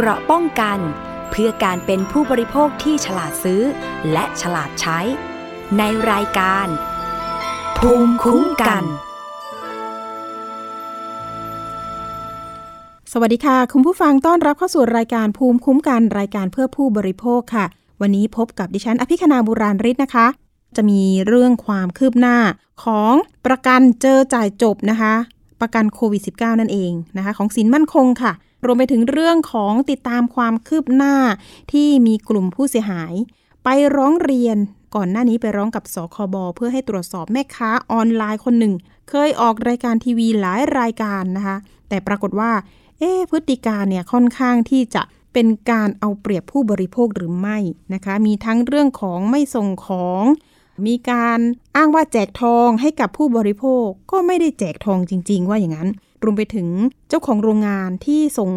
เกราะป้องกัน เพื่อการเป็นผู้บริโภคที่ฉลาดซื้อ และฉลาดใช้ ในรายการ ภูมิคุ้มกัน สวัสดีค่ะ คุณผู้ฟังต้อนรับเข้าสู่รายการภูมิคุ้มกันรายการเพื่อผู้บริโภคค่ะ วันนี้พบกับดิฉันอภิคณาบุราริศนะคะจะมีเรื่องความคืบหน้าของประกันเจอจ่ายจบนะคะ ประกันโควิด -19 นั่นเองนะคะ ของสินมั่นคงค่ะ รวมไปถึงเรื่องของติดตามความคืบหน้าที่มีกลุ่มผู้เสียหาย ไปร้องเรียนก่อนหน้านี้ไปร้องกับสคบเพื่อให้ตรวจสอบแม่ค้าออนไลน์คนหนึ่ง เคยออกรายการทีวีหลายรายการนะคะ แต่ปรากฏว่า เอ๊พฤติการเนี่ยค่อนข้างที่จะเป็นการเอาเปรียบผู้บริโภคหรือไม่นะคะ มีทั้งเรื่องของไม่ส่งของ มีการอ้างว่าแจกทองให้กับผู้บริโภคก็ไม่ได้แจกทองจริง ๆ ว่าอย่างนั้น รวมไปถึงเจ้าของโรงงานที่ส่ง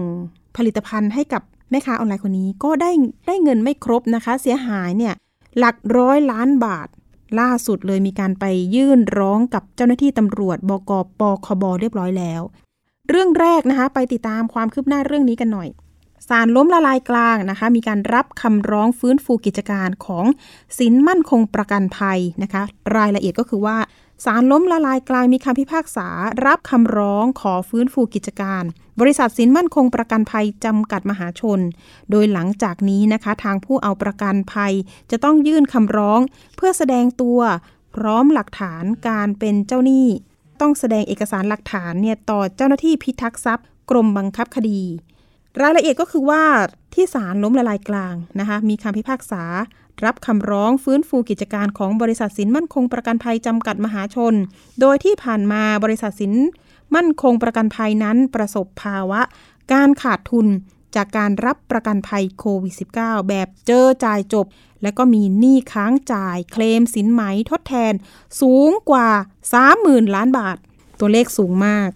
ผลิตภัณฑ์ให้กับแม่ค้าออนไลน์คนนี้ก็ได้ได้เงินไม่ครบนะคะ เสียหายเนี่ยหลักร้อยล้านบาท ล่าสุดเลยมีการไปยื่นร้องกับเจ้าหน้าที่ตำรวจบกปคบเรียบร้อยแล้ว เรื่องแรกนะคะ ไปติดตามความคืบหน้าเรื่องนี้กันหน่อยศาลล้มละลายกลางนะคะ มีการรับคำร้องฟื้นฟูกิจการของสินมั่นคงประกันภัยนะคะ รายละเอียดก็คือว่า ศาลล้มละลายกลางมีคำพิพากษา รับคำร้องขอฟื้นฟูกิจการ บริษัทสินมั่นคงประกันภัยจำกัดมหาชน โดยหลังจากนี้นะคะ ทางผู้เอาประกันภัยจะต้องยื่นคำร้อง เพื่อแสดงตัวพร้อมหลักฐานการเป็นเจ้าหนี้ ต้องแสดงเอกสารหลักฐานเนี่ยต่อเจ้าหน้าที่พิทักษ์ทรัพย์ กรมบังคับคดี รายละเอียดก็คือว่าที่ศาลล้มละลายกลางนะคะมีคำพิพากษา รับคำร้องฟื้นฟูกิจการของบริษัทสินมั่นคงประกันภัยจำกัดมหาชน โดยที่ผ่านมาบริษัทสินมั่นคงประกันภัยนั้นประสบภาวะ การขาดทุนจากการรับประกันภัยโควิด -19 แบบเจอจ่ายจบ และก็มีหนี้ค้างจ่ายเคลมสินไหมทดแทน สูงกว่า 30,000 ล้านบาท ตัวเลขสูงมาก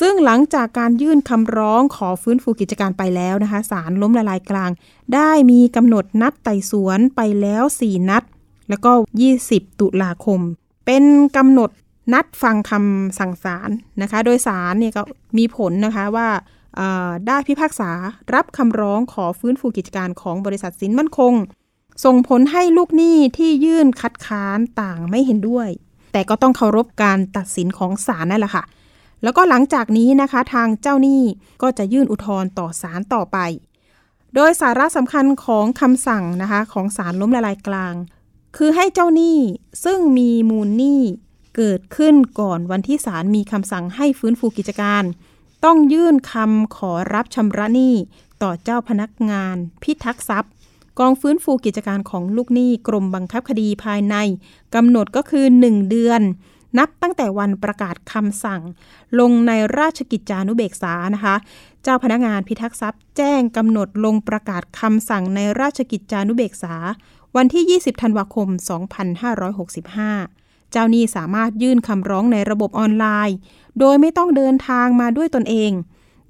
ซึ่งหลังจากการยื่นคำร้องขอฟื้นฟูกิจการไปแล้วนะคะศาลล้มละลายกลาง ได้มีกำหนดนัดไต่สวนไปแล้ว 4 นัด แล้วก็ 20 ตุลาคม เป็นกำหนดนัดฟังคำสั่งศาลนะคะ โดยศาลเนี่ยก็มีผลนะคะว่าได้พิพากษารับคำร้องขอฟื้นฟูกิจการของบริษัทสินมั่นคง ส่งผลให้ลูกหนี้ที่ยื่นคัดค้านต่างไม่เห็นด้วย แต่ก็ต้องเคารพการตัดสินของศาลนั่นแหละค่ะ แล้วก็หลังจากนี้นะคะทางเจ้าหนี้ก็จะยื่นอุทธรณ์ต่อศาลต่อไป โดยสาระสำคัญของคำสั่งนะคะของศาลล้มละลายกลาง คือให้เจ้าหนี้ซึ่งมีมูลหนี้เกิดขึ้นก่อนวันที่ศาลมีคำสั่งให้ฟื้นฟูกิจการ ต้องยื่นคำขอรับชำระหนี้ต่อเจ้าพนักงาน พิทักษ์ทรัพย์ กองฟื้นฟูกิจการของลูกหนี้กรมบังคับคดีภายในกำหนดก็คือ 1 เดือน นับตั้งแต่วันประกาศคำสั่ง ลงในราชกิจจานุเบกษานะคะ เจ้าพนักงานพิทักษ์ทรัพย์แจ้งกำหนดลงประกาศคำสั่งในราชกิจจานุเบกษา วันที่ 20 ธันวาคม 2565 เจ้าหนี้สามารถยื่นคำร้องในระบบออนไลน์ โดยไม่ต้องเดินทางมาด้วยตนเอง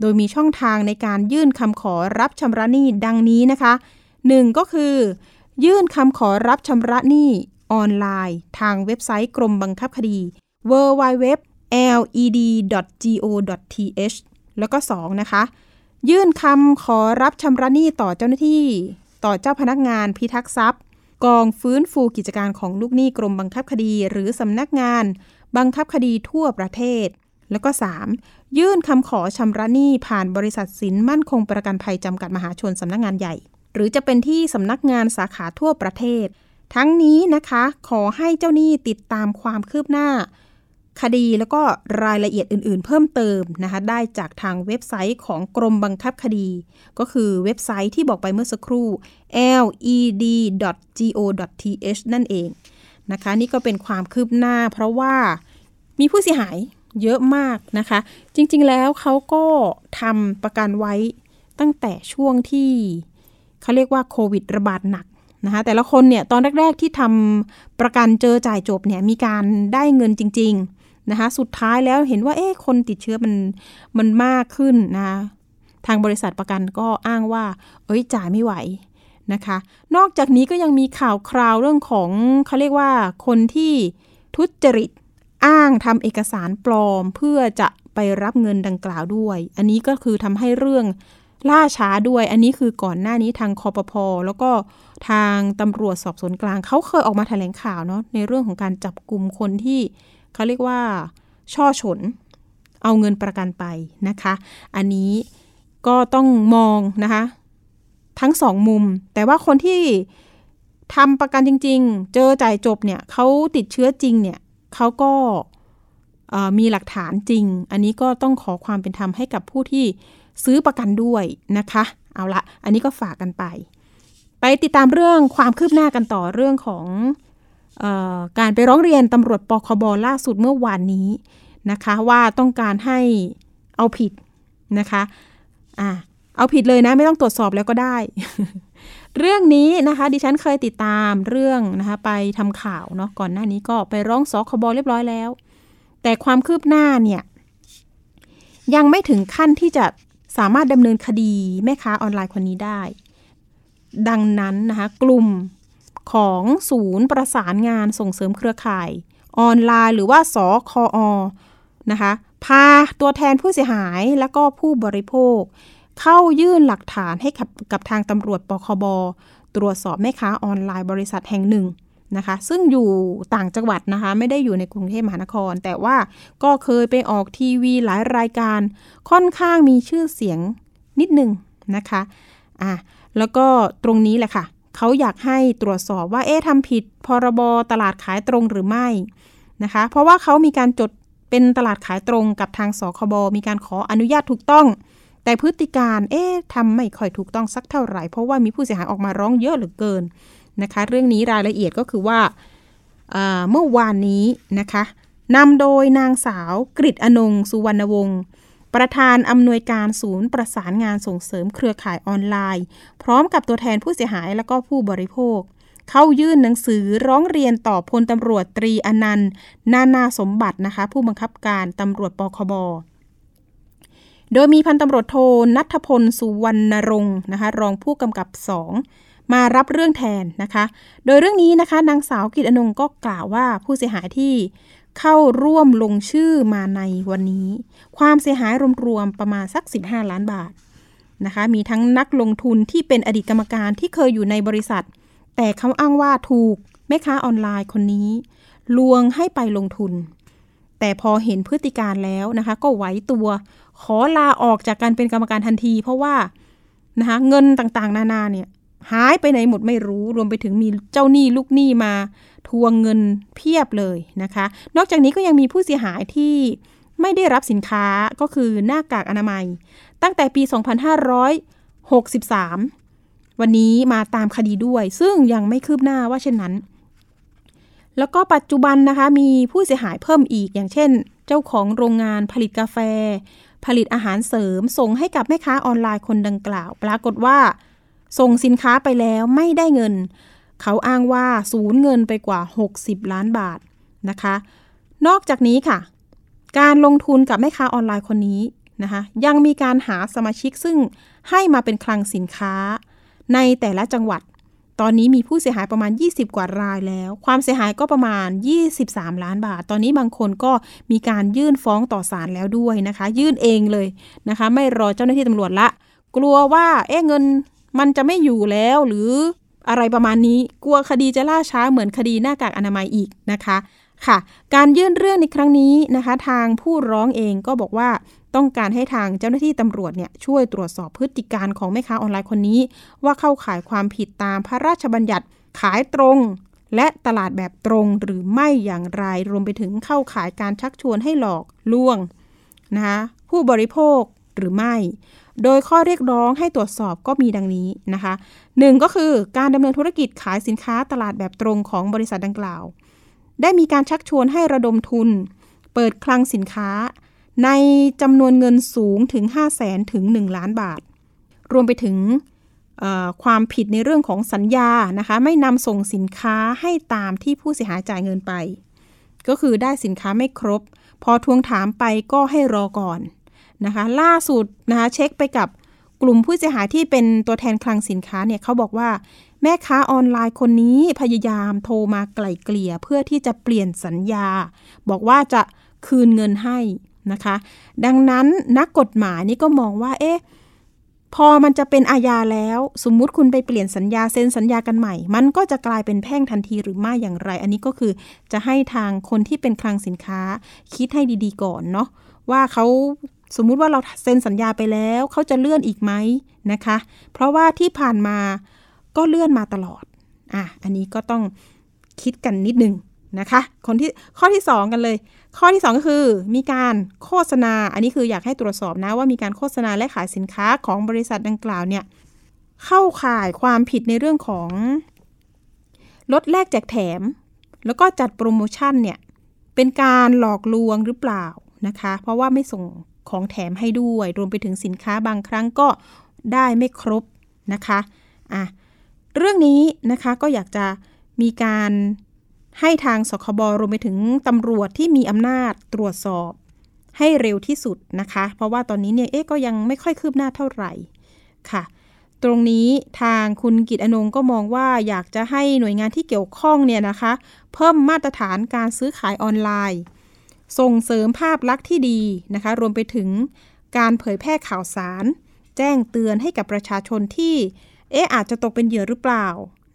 โดยมีช่องทางในการยื่นคำขอรับชำระหนี้ดังนี้นะคะ 1. ก็คือ ยื่นคำขอรับชำระหนี้ ออนไลน์ ทางเว็บไซต์กรมบังคับคดี www.led.go.th แล้วก็ 2. นะคะ ยื่นคำขอรับชำระหนี้ต่อเจ้าหน้าที่ ต่อเจ้าพนักงานพิทักษ์ทรัพย์ กองฟื้นฟูกิจการของลูกหนี้กรมบังคับคดี หรือสำนักงาน บังคับคดีทั่วประเทศ แล้วก็ 3. ยื่นคำขอชำระหนี้ผ่านบริษัทสินมั่นคงประกันภัยจำกัดมหาชนสำนักงานใหญ่ หรือจะเป็นที่สำนักงานสาขาทั่วประเทศ ทั้งนี้นะคะขอให้เจ้าหนี้ติดตามความคืบหน้า คดีแล้วก็รายละเอียดอื่น ๆ เพิ่มเติมนะคะได้จากทางเว็บไซต์ของกรมบังคับคดี ก็คือเว็บไซต์ที่บอกไปเมื่อสักครู่ led.go.th นั่นเองนะคะ นี่ก็เป็นความคืบหน้า เพราะว่ามีผู้เสียหายเยอะมากนะคะ จริงๆแล้วเขาก็ทำประกันไว้ตั้งแต่ช่วงที่เขาเรียกว่าโควิดระบาดหนัก นะคะแต่ละคนเนี่ยตอนแรก ๆ ที่ทำประกันเจอจ่ายจบเนี่ยมีการได้เงินจริงๆนะคะสุดท้ายแล้วเห็นว่าเอ๊ะคนติดเชื้อมันมันมากขึ้นนะคะทางบริษัทประกันก็อ้างว่า เอ้ยจ่ายไม่ไหวนะคะ นอกจากนี้ก็ยังมีข่าวคราวเรื่องของเขาเรียกว่าคนที่ทุจริตอ้างทำเอกสารปลอมเพื่อจะไปรับเงินดังกล่าวด้วย อันนี้ก็คือทำให้เรื่อง ล่าช้าด้วย อันนี้คือก่อนหน้านี้ทางคอปพอแล้วก็ทางตำรวจสอบสวนกลางเขาเคยออกมาแถลงข่าวเนาะในเรื่องของการจับกลุ่มคนที่เขาเรียกว่าช่อฉน เอาเงินประกันไปนะคะ อันนี้ก็ต้องมองนะคะ ทั้งสองมุม แต่ว่าคนที่ทำประกันจริง ๆ เจอจ่ายจบเนี่ยเขาติดเชื้อจริงเนี่ยเขาก็มีหลักฐานจริง อันนี้ก็ต้องขอความเป็นธรรมให้กับผู้ที่ ซื้อประกันด้วยนะคะ เอาละอันนี้ก็ฝากกันไป ไปติดตามเรื่องความคืบหน้ากันต่อเรื่องของออการไปร้องเรียนตำรวจปคบล่าสุดเมื่อวานนี้นะคะ ว่าต้องการให้เอาผิดนะคะอ่าเอาผิดเลยนะ ไม่ต้องตรวจสอบแล้วก็ได้ เรื่องนี้นะคะ ดิฉันเคยติดตามเรื่องนะคะไปทำข่าวเนาะก่อนหน้านี้ก็ไปร้องสคบเรียบร้อยแล้ว แต่ความคืบหน้าเนี่ยยังไม่ถึงขั้นที่จะ สามารถดำเนินคดีแม่ค้าออนไลน์คนนี้ได้ ดังนั้นนะคะกลุ่มของศูนย์ประสานงานส่งเสริมเครือข่าย ออนไลน์หรือว่าสอคออนะคะพาตัวแทนผู้เสียหายและก็ผู้บริโภค เข้ายื่นหลักฐานให้กับกับทางตำรวจปคบตรวจสอบแม่ค้าออนไลน์บริษัทแห่งหนึ่ง นะคะ ซึ่งอยู่ต่างจังหวัดนะคะ ไม่ได้อยู่ในกรุงเทพมหานคร แต่ว่าก็เคยไปออกทีวีหลายรายการ ค่อนข้างมีชื่อเสียงนิดหนึ่งนะคะอะแล้วก็ตรงนี้แหละค่ะเขาอยากให้ตรวจสอบว่าเอ๊ะทำผิดพรบตลาดขายตรงหรือไม่นะคะ เพราะว่าเขามีการจดเป็นตลาดขายตรงกับทางสคบมีการขออนุญาตถูกต้อง แต่พฤติการเอ๊ะทำไม่ค่อยถูกต้องสักเท่าไหร่ เพราะว่ามีผู้เสียหายออกมาร้องเยอะเหลือเกิน นะคะ เรื่องนี้รายละเอียดก็คือว่าเมื่อวานนี้นะคะนำโดยนางสาวกริตอนงสุวรรณวงศ์ประธานอำนวยการศูนย์ประสานงานส่งเสริมเครือข่ายออนไลน์ พร้อมกับตัวแทนผู้เสียหายและก็ผู้บริโภค เข้ายื่นหนังสือร้องเรียนต่อพลตำรวจตรีอนันต์ นานาสมบัตินะคะ ผู้บังคับการตำรวจปคบโดยมีพันตำรวจโทนัทพลสุวรรณรงค์นะคะรองผู้กำกับสอง มารับเรื่องแทนนะคะ โดยเรื่องนี้นะคะนางสาวกิตอนงก็กล่าวว่าผู้เสียหายที่เข้าร่วมลงชื่อมาในวันนี้ ความเสียหายรวมๆประมาณสัก 15 ล้านบาทนะคะ มีทั้งนักลงทุนที่เป็นอดีตกรรมการที่เคยอยู่ในบริษัท แต่เขาอ้างว่าถูกแม่ค้าออนไลน์คนนี้ ลวงให้ไปลงทุน แต่พอเห็นพฤติการแล้วนะคะ ก็ไหวตัว ขอลาออกจากการเป็นกรรมการทันที เพราะว่านะคะเงินต่างๆ นานาเนี่ย หายไปไหนหมดไม่รู้ รวมไปถึงมีเจ้าหนี้ลูกหนี้มาทวงเงินเพียบเลยนะคะ นอกจากนี้ก็ยังมีผู้เสียหายที่ไม่ได้รับสินค้าก็คือหน้ากากอนามัย ตั้งแต่ปี 2563 วันนี้มาตามคดีด้วย ซึ่งยังไม่คืบหน้าว่าเช่นนั้น แล้วก็ปัจจุบันนะคะมีผู้เสียหายเพิ่มอีก อย่างเช่น เจ้าของโรงงานผลิตกาแฟ ผลิตอาหารเสริมส่งให้กับแม่ค้าออนไลน์คนดังกล่าว ปรากฏว่า ส่งสินค้าไปแล้วไม่ได้เงิน เขาอ้างว่าสูญเงินไปกว่า 60 ล้านบาทนะคะ นอกจากนี้ค่ะ การลงทุนกับแม่ค้าออนไลน์คนนี้นะคะยังมีการหาสมาชิกซึ่งให้มาเป็นคลังสินค้า ในแต่ละจังหวัด ตอนนี้มีผู้เสียหายประมาณ 20 กว่ารายแล้ว ความเสียหายก็ประมาณ 23 ล้านบาท ตอนนี้บางคนก็มีการยื่นฟ้องต่อศาลแล้วด้วยนะคะ ยื่นเองเลยนะคะ ไม่รอเจ้าหน้าที่ตำรวจละ กลัวว่าเอ๊ะเงิน มันจะไม่อยู่แล้วหรืออะไรประมาณนี้กลัวคดีจะล่าช้าเหมือนคดีหน้ากากอนามัยอีกนะคะค่ะ การยื่นเรื่องในครั้งนี้นะคะ ทางผู้ร้องเองก็บอกว่าต้องการให้ทางเจ้าหน้าที่ตำรวจเนี่ยช่วยตรวจสอบพฤติการของแม่ค้าออนไลน์คนนี้ ว่าเข้าข่ายความผิดตามพระราชบัญญัติขายตรง และตลาดแบบตรงหรือไม่อย่างไรรวมไปถึงเข้าข่ายการชักชวนให้หลอกลวงนะคะผู้บริโภคหรือไม่ โดยข้อเรียกร้องให้ตรวจสอบก็มีดังนี้นะคะหนึ่งก็คือการดำเนินธุรกิจขายสินค้าตลาดแบบตรงของบริษัทดังกล่าว ได้มีการชักชวนให้ระดมทุน เปิดคลังสินค้า ในจำนวนเงินสูงถึง 5 0 0แสนถึง 1 ล้านบาท รวมไปถึงความผิดในเรื่องของสัญญานะคะไม่นำส่งสินค้าให้ตามที่ผู้เสียหายจ่ายเงินไป ก็คือได้สินค้าไม่ครบ พอทวงถามไปก็ให้รอก่อน นะคะ ล่าสุดนะคะเช็คไปกับกลุ่มผู้เสียหายที่เป็นตัวแทนคลังสินค้าเนี่ยเขาบอกว่า แม่ค้าออนไลน์คนนี้พยายามโทรมาไกล่เกลี่ยเพื่อที่จะเปลี่ยนสัญญา บอกว่าจะคืนเงินให้นะคะ ดังนั้นนักกฎหมายนี่ก็มองว่าเอ๊ะพอมันจะเป็นอาญาแล้ว สมมุติคุณไปเปลี่ยนสัญญาเซ็นสัญญากันใหม่ มันก็จะกลายเป็นแพ่งทันทีหรือไม่อย่างไร อันนี้ก็คือจะให้ทางคนที่เป็นคลังสินค้าคิดให้ดีๆก่อนเนาะว่าเขา สมมุติว่าเราเซ็นสัญญาไปแล้วเขาจะเลื่อนอีกไหมนะคะ เพราะว่าที่ผ่านมาก็เลื่อนมาตลอดอะอันนี้ก็ต้องคิดกันนิดนึงนะคะ คนที่ข้อที่ 2 กันเลย ข้อที่ 2 ก็คือ มีการโฆษณา อันนี้คืออยากให้ตรวจสอบนะว่ามีการโฆษณาและขายสินค้าของบริษัทดังกล่าวเนี่ยเข้าข่ายความผิดในเรื่องของลดแลกแจกแถม แล้วก็จัดโปรโมชั่นเนี่ยเป็นการหลอกลวงหรือเปล่านะคะ เพราะว่าไม่ส่ง ของแถมให้ด้วย รวมไปถึงสินค้าบางครั้งก็ได้ไม่ครบนะคะอะเรื่องนี้นะคะก็อยากจะมีการให้ทางสคบรวมไปถึงตำรวจที่มีอำนาจตรวจสอบให้เร็วที่สุดนะคะ เพราะว่าตอนนี้เนี่ยเอ๊ะก็ยังไม่ค่อยคืบหน้าเท่าไหร่ค่ะ ตรงนี้ทางคุณกิตอนงก็มองว่าอยากจะให้หน่วยงานที่เกี่ยวข้องเนี่ยนะคะ เพิ่มมาตรฐานการซื้อขายออนไลน์ ส่งเสริมภาพลักษณ์ที่ดีนะคะ รวมไปถึงการเผยแพร่ข่าวสาร แจ้งเตือนให้กับประชาชนที่ เอ๊ะอาจจะตกเป็นเหยื่อหรือเปล่า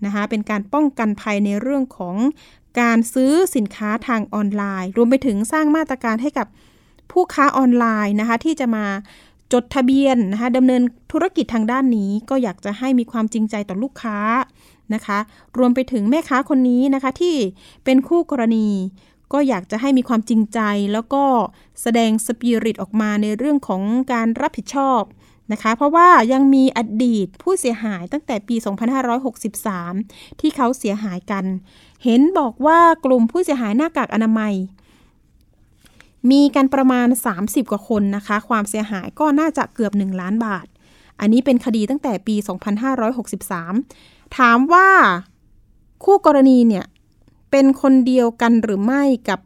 นะคะเป็นการป้องกันภัยในเรื่องของการซื้อสินค้าทางออนไลน์ รวมไปถึงสร้างมาตรการให้กับผู้ค้าออนไลน์นะคะ ที่จะมาจดทะเบียนนะคะดำเนินธุรกิจทางด้านนี้ ก็อยากจะให้มีความจริงใจต่อลูกค้านะคะ รวมไปถึงแม่ค้าคนนี้นะคะที่เป็นคู่กรณี ก็อยากจะให้มีความจริงใจ แล้วก็แสดงสปิริตออกมาในเรื่องของการรับผิดชอบนะคะเพราะว่ายังมีอดีตผู้เสียหายตั้งแต่ปี 2563 ที่เขาเสียหายกัน เห็นบอกว่ากลุ่มผู้เสียหายหน้ากากอนามัย มีกันประมาณ 30 กว่าคนนะคะ ความเสียหายก็น่าจะเกือบ 1 ล้านบาท อันนี้เป็นคดีตั้งแต่ปี 2563 ถามว่าคู่กรณีเนี่ย เป็นคนเดียวกันหรือไม่กับ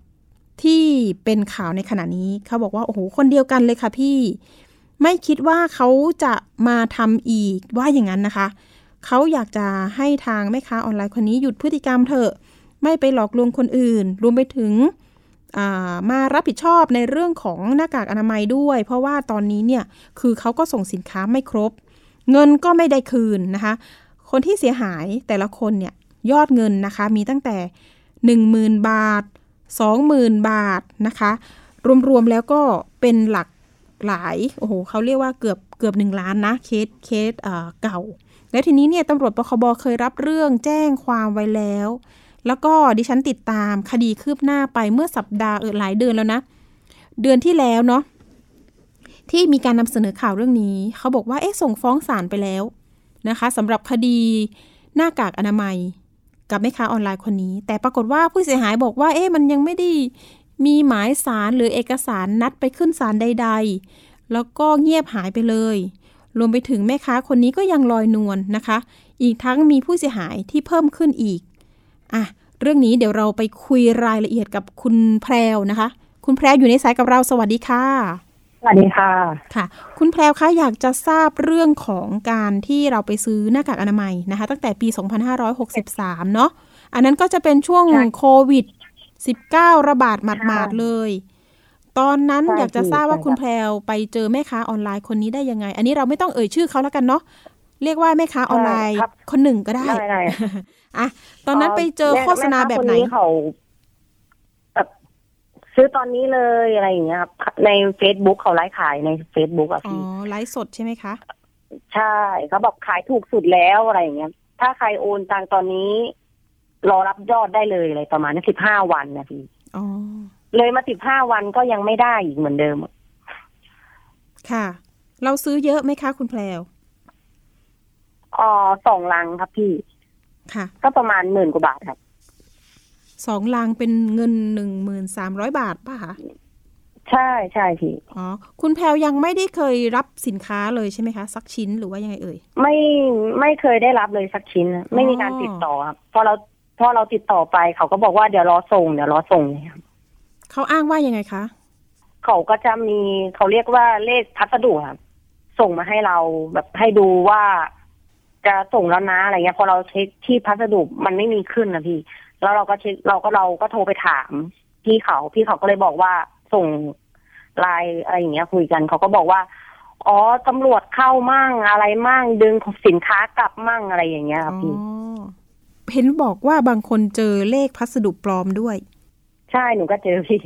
ที่เป็นข่าวในขณะนี้ เขาบอกว่าโอ้โหคนเดียวกันเลยค่ะพี่ ไม่คิดว่าเขาจะมาทำอีกว่าอย่างนั้นนะคะ เขาอยากจะให้ทางแม่ค้าออนไลน์คนนี้หยุดพฤติกรรมเถอะ ไม่ไปหลอกลวงคนอื่น รวมไปถึงมารับผิดชอบในเรื่องของหน้ากากอนามัยด้วย เพราะว่าตอนนี้เนี่ยคือเขาก็ส่งสินค้าไม่ครบ เงินก็ไม่ได้คืนนะคะ คนที่เสียหายแต่ละคนเนี่ยยอดเงินนะคะมีตั้งแต่ 10,000 บาท 20,000 บาทนะคะ รวมๆแล้วก็เป็นหลักหลายโอ้โหเขาเรียกว่าเกือบเกือบหนึ่งล้านนะเคสเคสเก่า แล้วทีนี้เนี่ยตำรวจปคบเคยรับเรื่องแจ้งความไว้แล้ว แล้วก็ดิฉันติดตามคดีคืบหน้าไปเมื่อสัปดาห์เออหลายเดือนแล้วนะ เดือนที่แล้วเนาะที่มีการนำเสนอข่าวเรื่องนี้ เขาบอกว่าเอ๊ะส่งฟ้องศาลไปแล้วนะคะสำหรับคดีหน้ากากอนามัย กับแม่ค้าออนไลน์คนนี้ แต่ปรากฏว่าผู้เสียหายบอกว่า เอ๊ะมันยังไม่ได้มีหมายสารหรือเอกสารนัดไปขึ้นศาลใด ๆ แล้วก็เงียบหายไปเลย รวมไปถึงแม่ค้าคนนี้ก็ยังลอยนวลนนะคะ อีกทั้งมีผู้เสียหายที่เพิ่มขึ้นอีกอะเรื่องนี้เดี๋ยวเราไปคุยรายละเอียดกับคุณแพรวนะคะ คุณแพรวอยู่ในสายกับเราสวัสดีค่ะ วัสดีค่ะ ค่ะ คุณแพรวคะอยากจะทราบเรื่องของการที่เราไปซื้อหน้ากากอนามัยนะคะ ตั้งแต่ปี 2563 เนาะอันนั้นก็จะเป็นช่วงโควิดสิบเก้าระบาดหมาดๆเลย ตอนนั้นอยากจะทราบว่าคุณแพรวไปเจอแม่ค้าออนไลน์คนนี้ได้ยังไง อันนี้เราไม่ต้องเอ่ยชื่อเขาแล้วกันเนาะเรียกว่าแม่ค้าออนไลน์คนหนึ่งก็ได้ได้อะตอนนั้นไปเจอโฆษณาแบบไหนเขาแบบ ซื้อตอนนี้เลยอะไรอย่างเงี้ยครับในเฟซบุ๊กเขาไลฟ์ขายในเฟซบุ๊กอะพี่อ๋อไลฟ์สดใช่ไหมคะ ใช่เขาบอกขายถูกสุดแล้วอะไรอย่างเงี้ย ถ้าใครโอนตังตอนนี้ รอรับยอดได้เลยอะไรประมาณนั้นสิบห้าวันนะพี่เลยมาสิบห้าวันก็ยังไม่ได้อีกเหมือนเดิม ค่ะ เราซื้อเยอะไหมคะคุณแพลวอ๋อสองลังครับพี่ ค่ะ ก็ประมาณหมื่นกว่าบาทครับ สองลังเป็นเงินหนึ่งหมื่นสามร้อยบาทป่ะคะใช่ใช่พี่อ๋อคุณแพลวยังไม่ได้เคยรับสินค้าเลยใช่ไหมคะ สักชิ้นหรือว่ายังไงเอ่ยไม่ไม่เคยได้รับเลยสักชิ้น ไม่มีการติดต่อครับพอเราพอเราติดต่อไปเขาก็บอกว่าเดี๋ยวรอส่งเดี๋ยวรอส่งเนี่ยเขาอ้างว่ายังไงคะเขาก็จะมีเขาเรียกว่าเลขพัสดุครับส่งมาให้เราแบบให้ดูว่าจะส่งแล้วนะอะไรเงี้ยพอเราเช็คที่พัสดุมันไม่มีขึ้นนะพี่ แล้วเราก็เช็คเราก็เราก็โทรไปถามพี่เขาพี่เขาก็เลยบอกว่าส่งไลน์อะไรอย่างเงี้ยคุยกันเขาก็บอกว่า อ๋อตำรวจเข้ามั่งอะไรมั่งดึงสินค้ากลับมั่งอะไรอย่างเงี้ยครับพี่อ๋อเห็นบอกว่าบางคนเจอเลขพัสดุปลอมด้วย ใช่หนูก็เจอพี่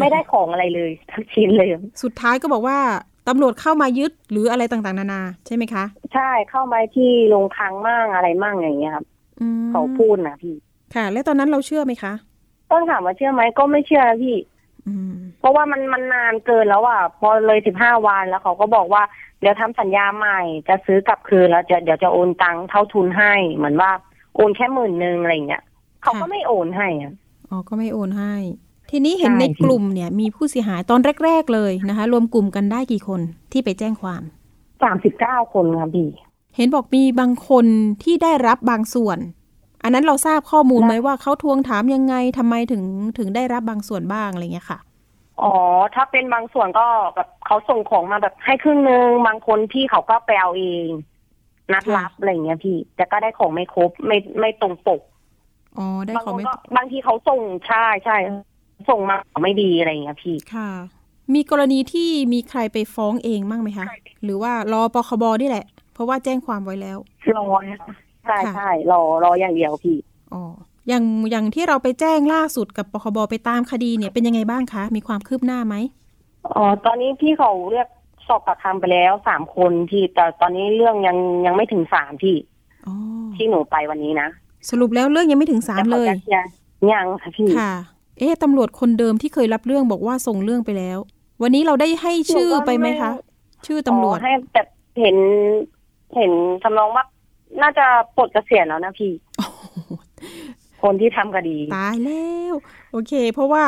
ไม่ได้ของอะไรเลยทั้งชิ้นเลย สุดท้ายก็บอกว่าตำรวจเข้ามายึดหรืออะไรต่างๆ นานาใช่ไหมคะ ใช่เข้ามาที่โรงคลังมั่งอะไรมั่งอย่างเงี้ยครับอืมเขาพูดนะพี่ ค่ะ แล้วตอนนั้นเราเชื่อไหมคะต้องถามว่าเชื่อไหมก็ไม่เชื่อนะพี่อืมเพราะว่ามันมันนานเกินแล้วอะพอเลยสิบห้าวันแล้วเขาก็บอกว่าเดี๋ยวทำสัญญาใหม่ จะซื้อกลับคืนแล้วจะเดี๋ยวจะโอนตังค์เท่าทุนให้ เหมือนว่าโอนแค่หมื่นหนึ่งอะไรอย่างเงี้ยเขาก็ไม่โอนให้อะอ๋อก็ไม่โอนให้ ทีนี้เห็นใช่ในพี่กลุ่มเนี่ย มีผู้เสียหายตอนแรก ๆ เลยนะคะ รวมกลุ่มกันได้กี่คนที่ไปแจ้งความสามสิบเก้าคนครับพี่เห็นบอกมีบางคนที่ได้รับบางส่วน อันนั้นเราทราบข้อมูลไหมว่าเขาทวงถามยังไงทำไมถึงถึงได้รับบางส่วนบ้างอะไรเงี้ยค่ะอ๋อ ถ้าเป็นบางส่วนก็แบบเขาส่งของมาแบบให้ครึ่งนึงบางคนพี่เขาก็ไปเอาเองนัดรับอะไรอย่างเงี้ยพี่แต่ก็ได้ของไม่ครบไม่ไม่ตรงปกอ๋อได้บางขอคนไม่ก็บางทีเขาส่งใช่ใช่ส่งมาไม่ดีอะไรอย่างเงี้ยพี่ค่ะ มีกรณีที่มีใครไปฟ้องเองบ้างไหมคะ หรือว่ารอปคบนี่แหละ เพราะว่าแจ้งความไว้แล้วรอนะคะ ใช่ค่ะใช่รอรออย่างเดียวพี่อ๋ออย่างอย่างที่เราไปแจ้งล่าสุดกับปคบไปตามคดีเนี่ยเป็นยังไงบ้างคะ มีความคืบหน้าไหมอ๋อตอนนี้พี่เขาเรียกสอบปากคำไปแล้วสามคนที่แต่ตอนนี้เรื่องยังยังไม่ถึงศาลพี่อ๋อที่หนูไปวันนี้นะสรุปแล้วเรื่องยังไม่ถึงศาลเลยแต่ขาจะยังยังค่ะพี่ค่ะ เอ๊ะตำรวจคนเดิมที่เคยรับเรื่องบอกว่าส่งเรื่องไปแล้ว วันนี้เราได้ให้ชื่อไปไหมคะ ชื่อตำรวจอ๋อให้แบบเห็นเห็นทำนองว่า น่าจะปลดเกษียณแล้วนะพี่ คนที่ทำคดี ตายแล้ว โอเค เพราะว่า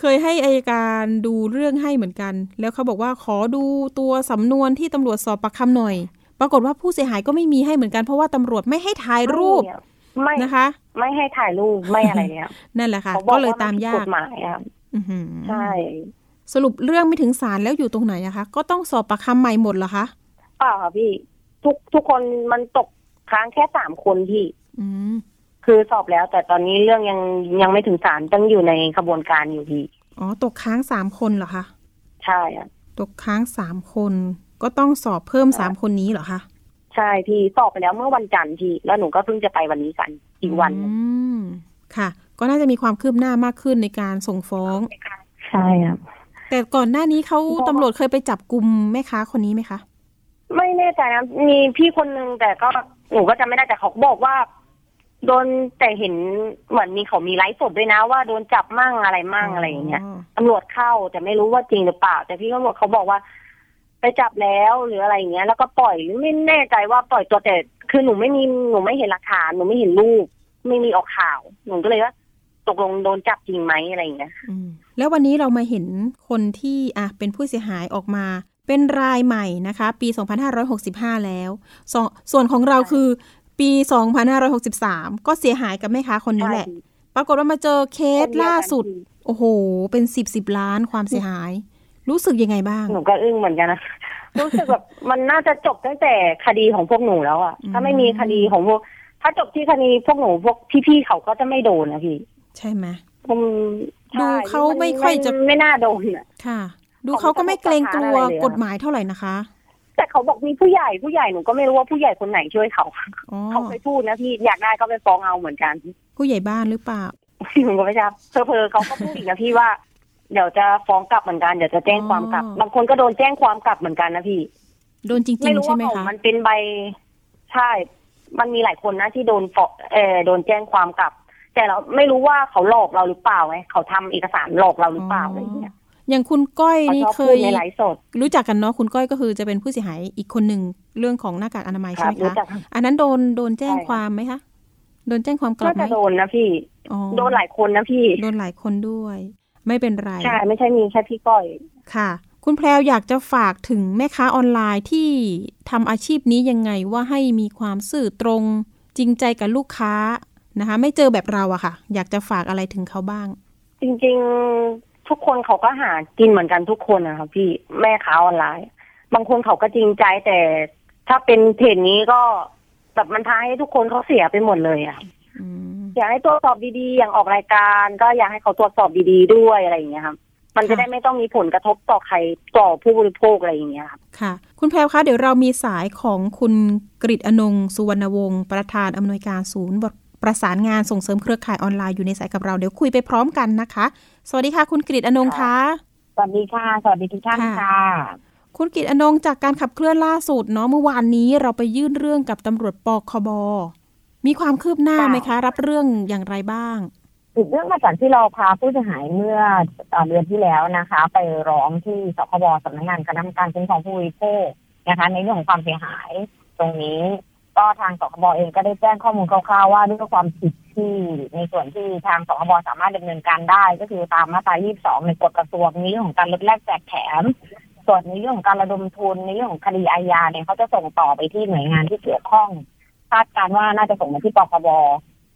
เคยให้อายการดูเรื่องให้เหมือนกัน แล้วเขาบอกว่าขอดูตัวสำนวนที่ตำรวจสอบปากคำหน่อย ปรากฏว่าผู้เสียหายก็ไม่มีให้เหมือนกันเพราะว่าตำรวจไม่ให้ถ่ายรูปไม่นะคะ ไม่ให้ถ่ายรูปไม่อะไรเนี่ยนั่นแหละค่ะเขาบอก็กเลยว่าตามนผิดยากฎหมายครับอื้อหือใช่ สรุปเรื่องไม่ถึงศาลแล้วอยู่ตรงไหนอะคะ ก็ต้องสอบปากคำใหม่หมดเหรอคะเปล่าค่ะพี่ ทุกทุกคนมันตกค้างแค่สามคนพี่อืมคือสอบแล้ว แต่ตอนนี้เรื่องยังยังไม่ถึงศาลต้องอยู่ในกระบวนการอยู่พี่อ๋อตกค้างสามคนเหรอคะใช่อะตกค้างสามคนก็ต้องสอบเพิ่มสามคนนี้เหรอคะใช่พี่สอบไปแล้วเมื่อวันจันทร์พี่ แล้วหนูก็เพิ่งจะไปวันนี้กันอีกวันหนึ่งอืมค่ะ ก็น่าจะมีความคืบหน้ามากขึ้นในการส่งฟ้องใช่ครับแต่ก่อนหน้านี้เขาเพราะว่าตำรวจเคยไปจับกลุ่มแม่ค้าคนนี้ไหมคะ ไม่แน่ใจนะมีพี่คนนึงแต่ก็หนูก็จะไม่ได้แต่เขาบอกว่า โดนแต่เห็นเหมือนมีเขามีไลฟ์สดด้วยนะ ว่าโดนจับมั่งอะไรมั่งอะไรอย่างเงี้ยตำรวจเข้าแต่ไม่รู้ว่าจริงหรือเปล่า แต่พี่ตำรวจเขาบอกว่า ไปจับแล้วหรืออะไรอย่างเงี้ย แล้วก็ปล่อยไม่แน่ใจว่าปล่อยตัวแต่คือหนูไม่มีหนูไม่เห็นหลักฐานหนูไม่เห็นรูปไม่มีออกข่าวหนูก็เลยว่าตกลงโดนจับจริงไหมอะไรอย่างเงี้ยอืมแล้ววันนี้เรามาเห็นคนที่อะเป็นผู้เสียหายออกมา เป็นรายใหม่นะคะ ปี 2565 แล้วสองส่วนของเราคือปี 2563 ก็เสียหายกับแม่ค้าคนนี้แหละ ปรากฏว่ามาเจอเคสล่าสุด โอ้โห เป็นสิบสิบล้านความเสียหาย รู้สึกยังไงบ้าง หนูก็อึ้งเหมือนกันนะ รู้สึกแบบมันน่าจะจบตั้งแต่คดีของพวกหนูแล้วอะอืมถ้าไม่มีคดีของพวก ถ้าจบที่คดีพวกหนูพวกพี่ๆเขาก็จะไม่โดนนะพี่ ใช่ไหมอืมดูใช่เขาไม่ค่อยจะนไม่น่าโดนอะค่ะ ดูเขาก็ไม่เกรงกลัวเขาไม่กระทบกระทั่งอะไรเลยอะกฎหมายเท่าไหร่นะคะ แต่เขาบอกมีผู้ใหญ่ผู้ใหญ่หนูก็ไม่รู้ว่าผู้ใหญ่คนไหนช่วยเขาอ๋อเขาเคยพูดนะพี่อยากได้ก็ไปฟ้องเอาเหมือนกัน ผู้ใหญ่บ้านหรือเปล่าหนูก็ไม่ทราบเพอๆเขาก็พูดอีกนะพี่ว่าเดี๋ยวจะฟ้องกลับเหมือนกันเดี๋ยวจะแจ้งความกลับอ๋อบางคนก็โดนแจ้งความกลับเหมือนกันนะพี่ โดนจริไม่งๆรู้ใช่ว่าไหมของคะมันเป็นใบใช่ มันมีหลายคนนะที่โดนฟ้องเออโดนแจ้งความกลับ แต่เราไม่รู้ว่าเขาหลอกเราหรือเปล่าไงเขาทำเอกสารหลอกเราหรือเปล่าอะไรอย่างเงี้ย อย่างคุณก้อยเขานี่ชอบเคพูดยในไลฟ์สดรู้จักกันเนาะคุณก้อยก็คือจะเป็นผู้เสียหายอีกคนหนึ่งเรื่องของหน้ากากอนามัยคใช่รับไหมรู้คะจักอันนั้นโดนโดนแจ้งใช่ค่ะความไหมคะโดนแจ้งความกลับน่าไหมจะโดนนะพี่อ๋อโดนหลายคนนะพี่โดนหลายคนด้วย ไม่เป็นไรใช่ไม่ใช่มีแค่พี่ก้อยค่ะ คุณแพรวอยากจะฝากถึงแม่ค้าออนไลน์ที่ทำอาชีพนี้ยังไงว่าให้มีความซื่อตรงจริงใจกับลูกค้านะคะ ไม่เจอแบบเราอะค่ะ อยากจะฝากอะไรถึงเขาบ้าง จริง ๆ ทุกคนเขาก็หากินเหมือนกันทุกคนนะครับพี่แม่ค้าออนไลน์ บางคนเขาก็จริงใจแต่ถ้าเป็นเพจนี้ก็แบบมันทำให้ทุกคนเขาเสียไปหมดเลยอะอืมอยากให้ตรวจสอบดีๆ อย่างออกรายการ ก็อยากให้เขาตรวจสอบดีๆด้วยอะไรอย่างเงี้ยครับมันจะได้ไม่ต้องมีผลกระทบต่อใครต่อผู้บริโภคอะไรอย่างเงี้ยครับค่ะ คุณแพรวคะเดี๋ยวเรามีสายของคุณกริตอนงสุวรรณวงศ์ประธานอำนวยการศูนย์บท ประสานงานส่งเสริมเครือข่ายออนไลน์อยู่ในสายกับเราเดี๋ยวคุยไปพร้อมกันนะคะ สวัสดีค่ะคุณกริตอนงค์คะสวัสดีค่ะ สวัสดีทุกท่านค่ะ คุณกิตอนงจากการขับเคลื่อนล่าสุดเนาะเมื่อวานนี้เราไปยื่นเรื่องกับตำรวจปคบมีความคืบหน้าไหมคะ รับเรื่องอย่างไรบ้างสืบเรื่องมาจากที่เราพาผู้เสียหายเมื่อเดือนที่แล้วนะคะ ไปร้องที่สคบสำนักงานคณะกรรมการคุ้มครองผู้บริโภคนะคะ ในเรื่องของความเสียหายตรงนี้ ก็ทางสคบเองก็ได้แจ้งข้อมูลคร่าวๆว่าด้วยความผิดที่ในส่วนที่ทางสคบสามารถดำเนินการได้ ก็คือตามมาตรา 22 ในกฎกระทรวงนี้เรื่องของการลดแลกแจกแถม ส่วนในเรื่องของการระดมทุนในเรื่องของคดีอาญาเนี่ยเขาจะส่งต่อไปที่หน่วยงานที่เกี่ยวข้องคาดการว่าน่าจะส่งมาที่ปคบ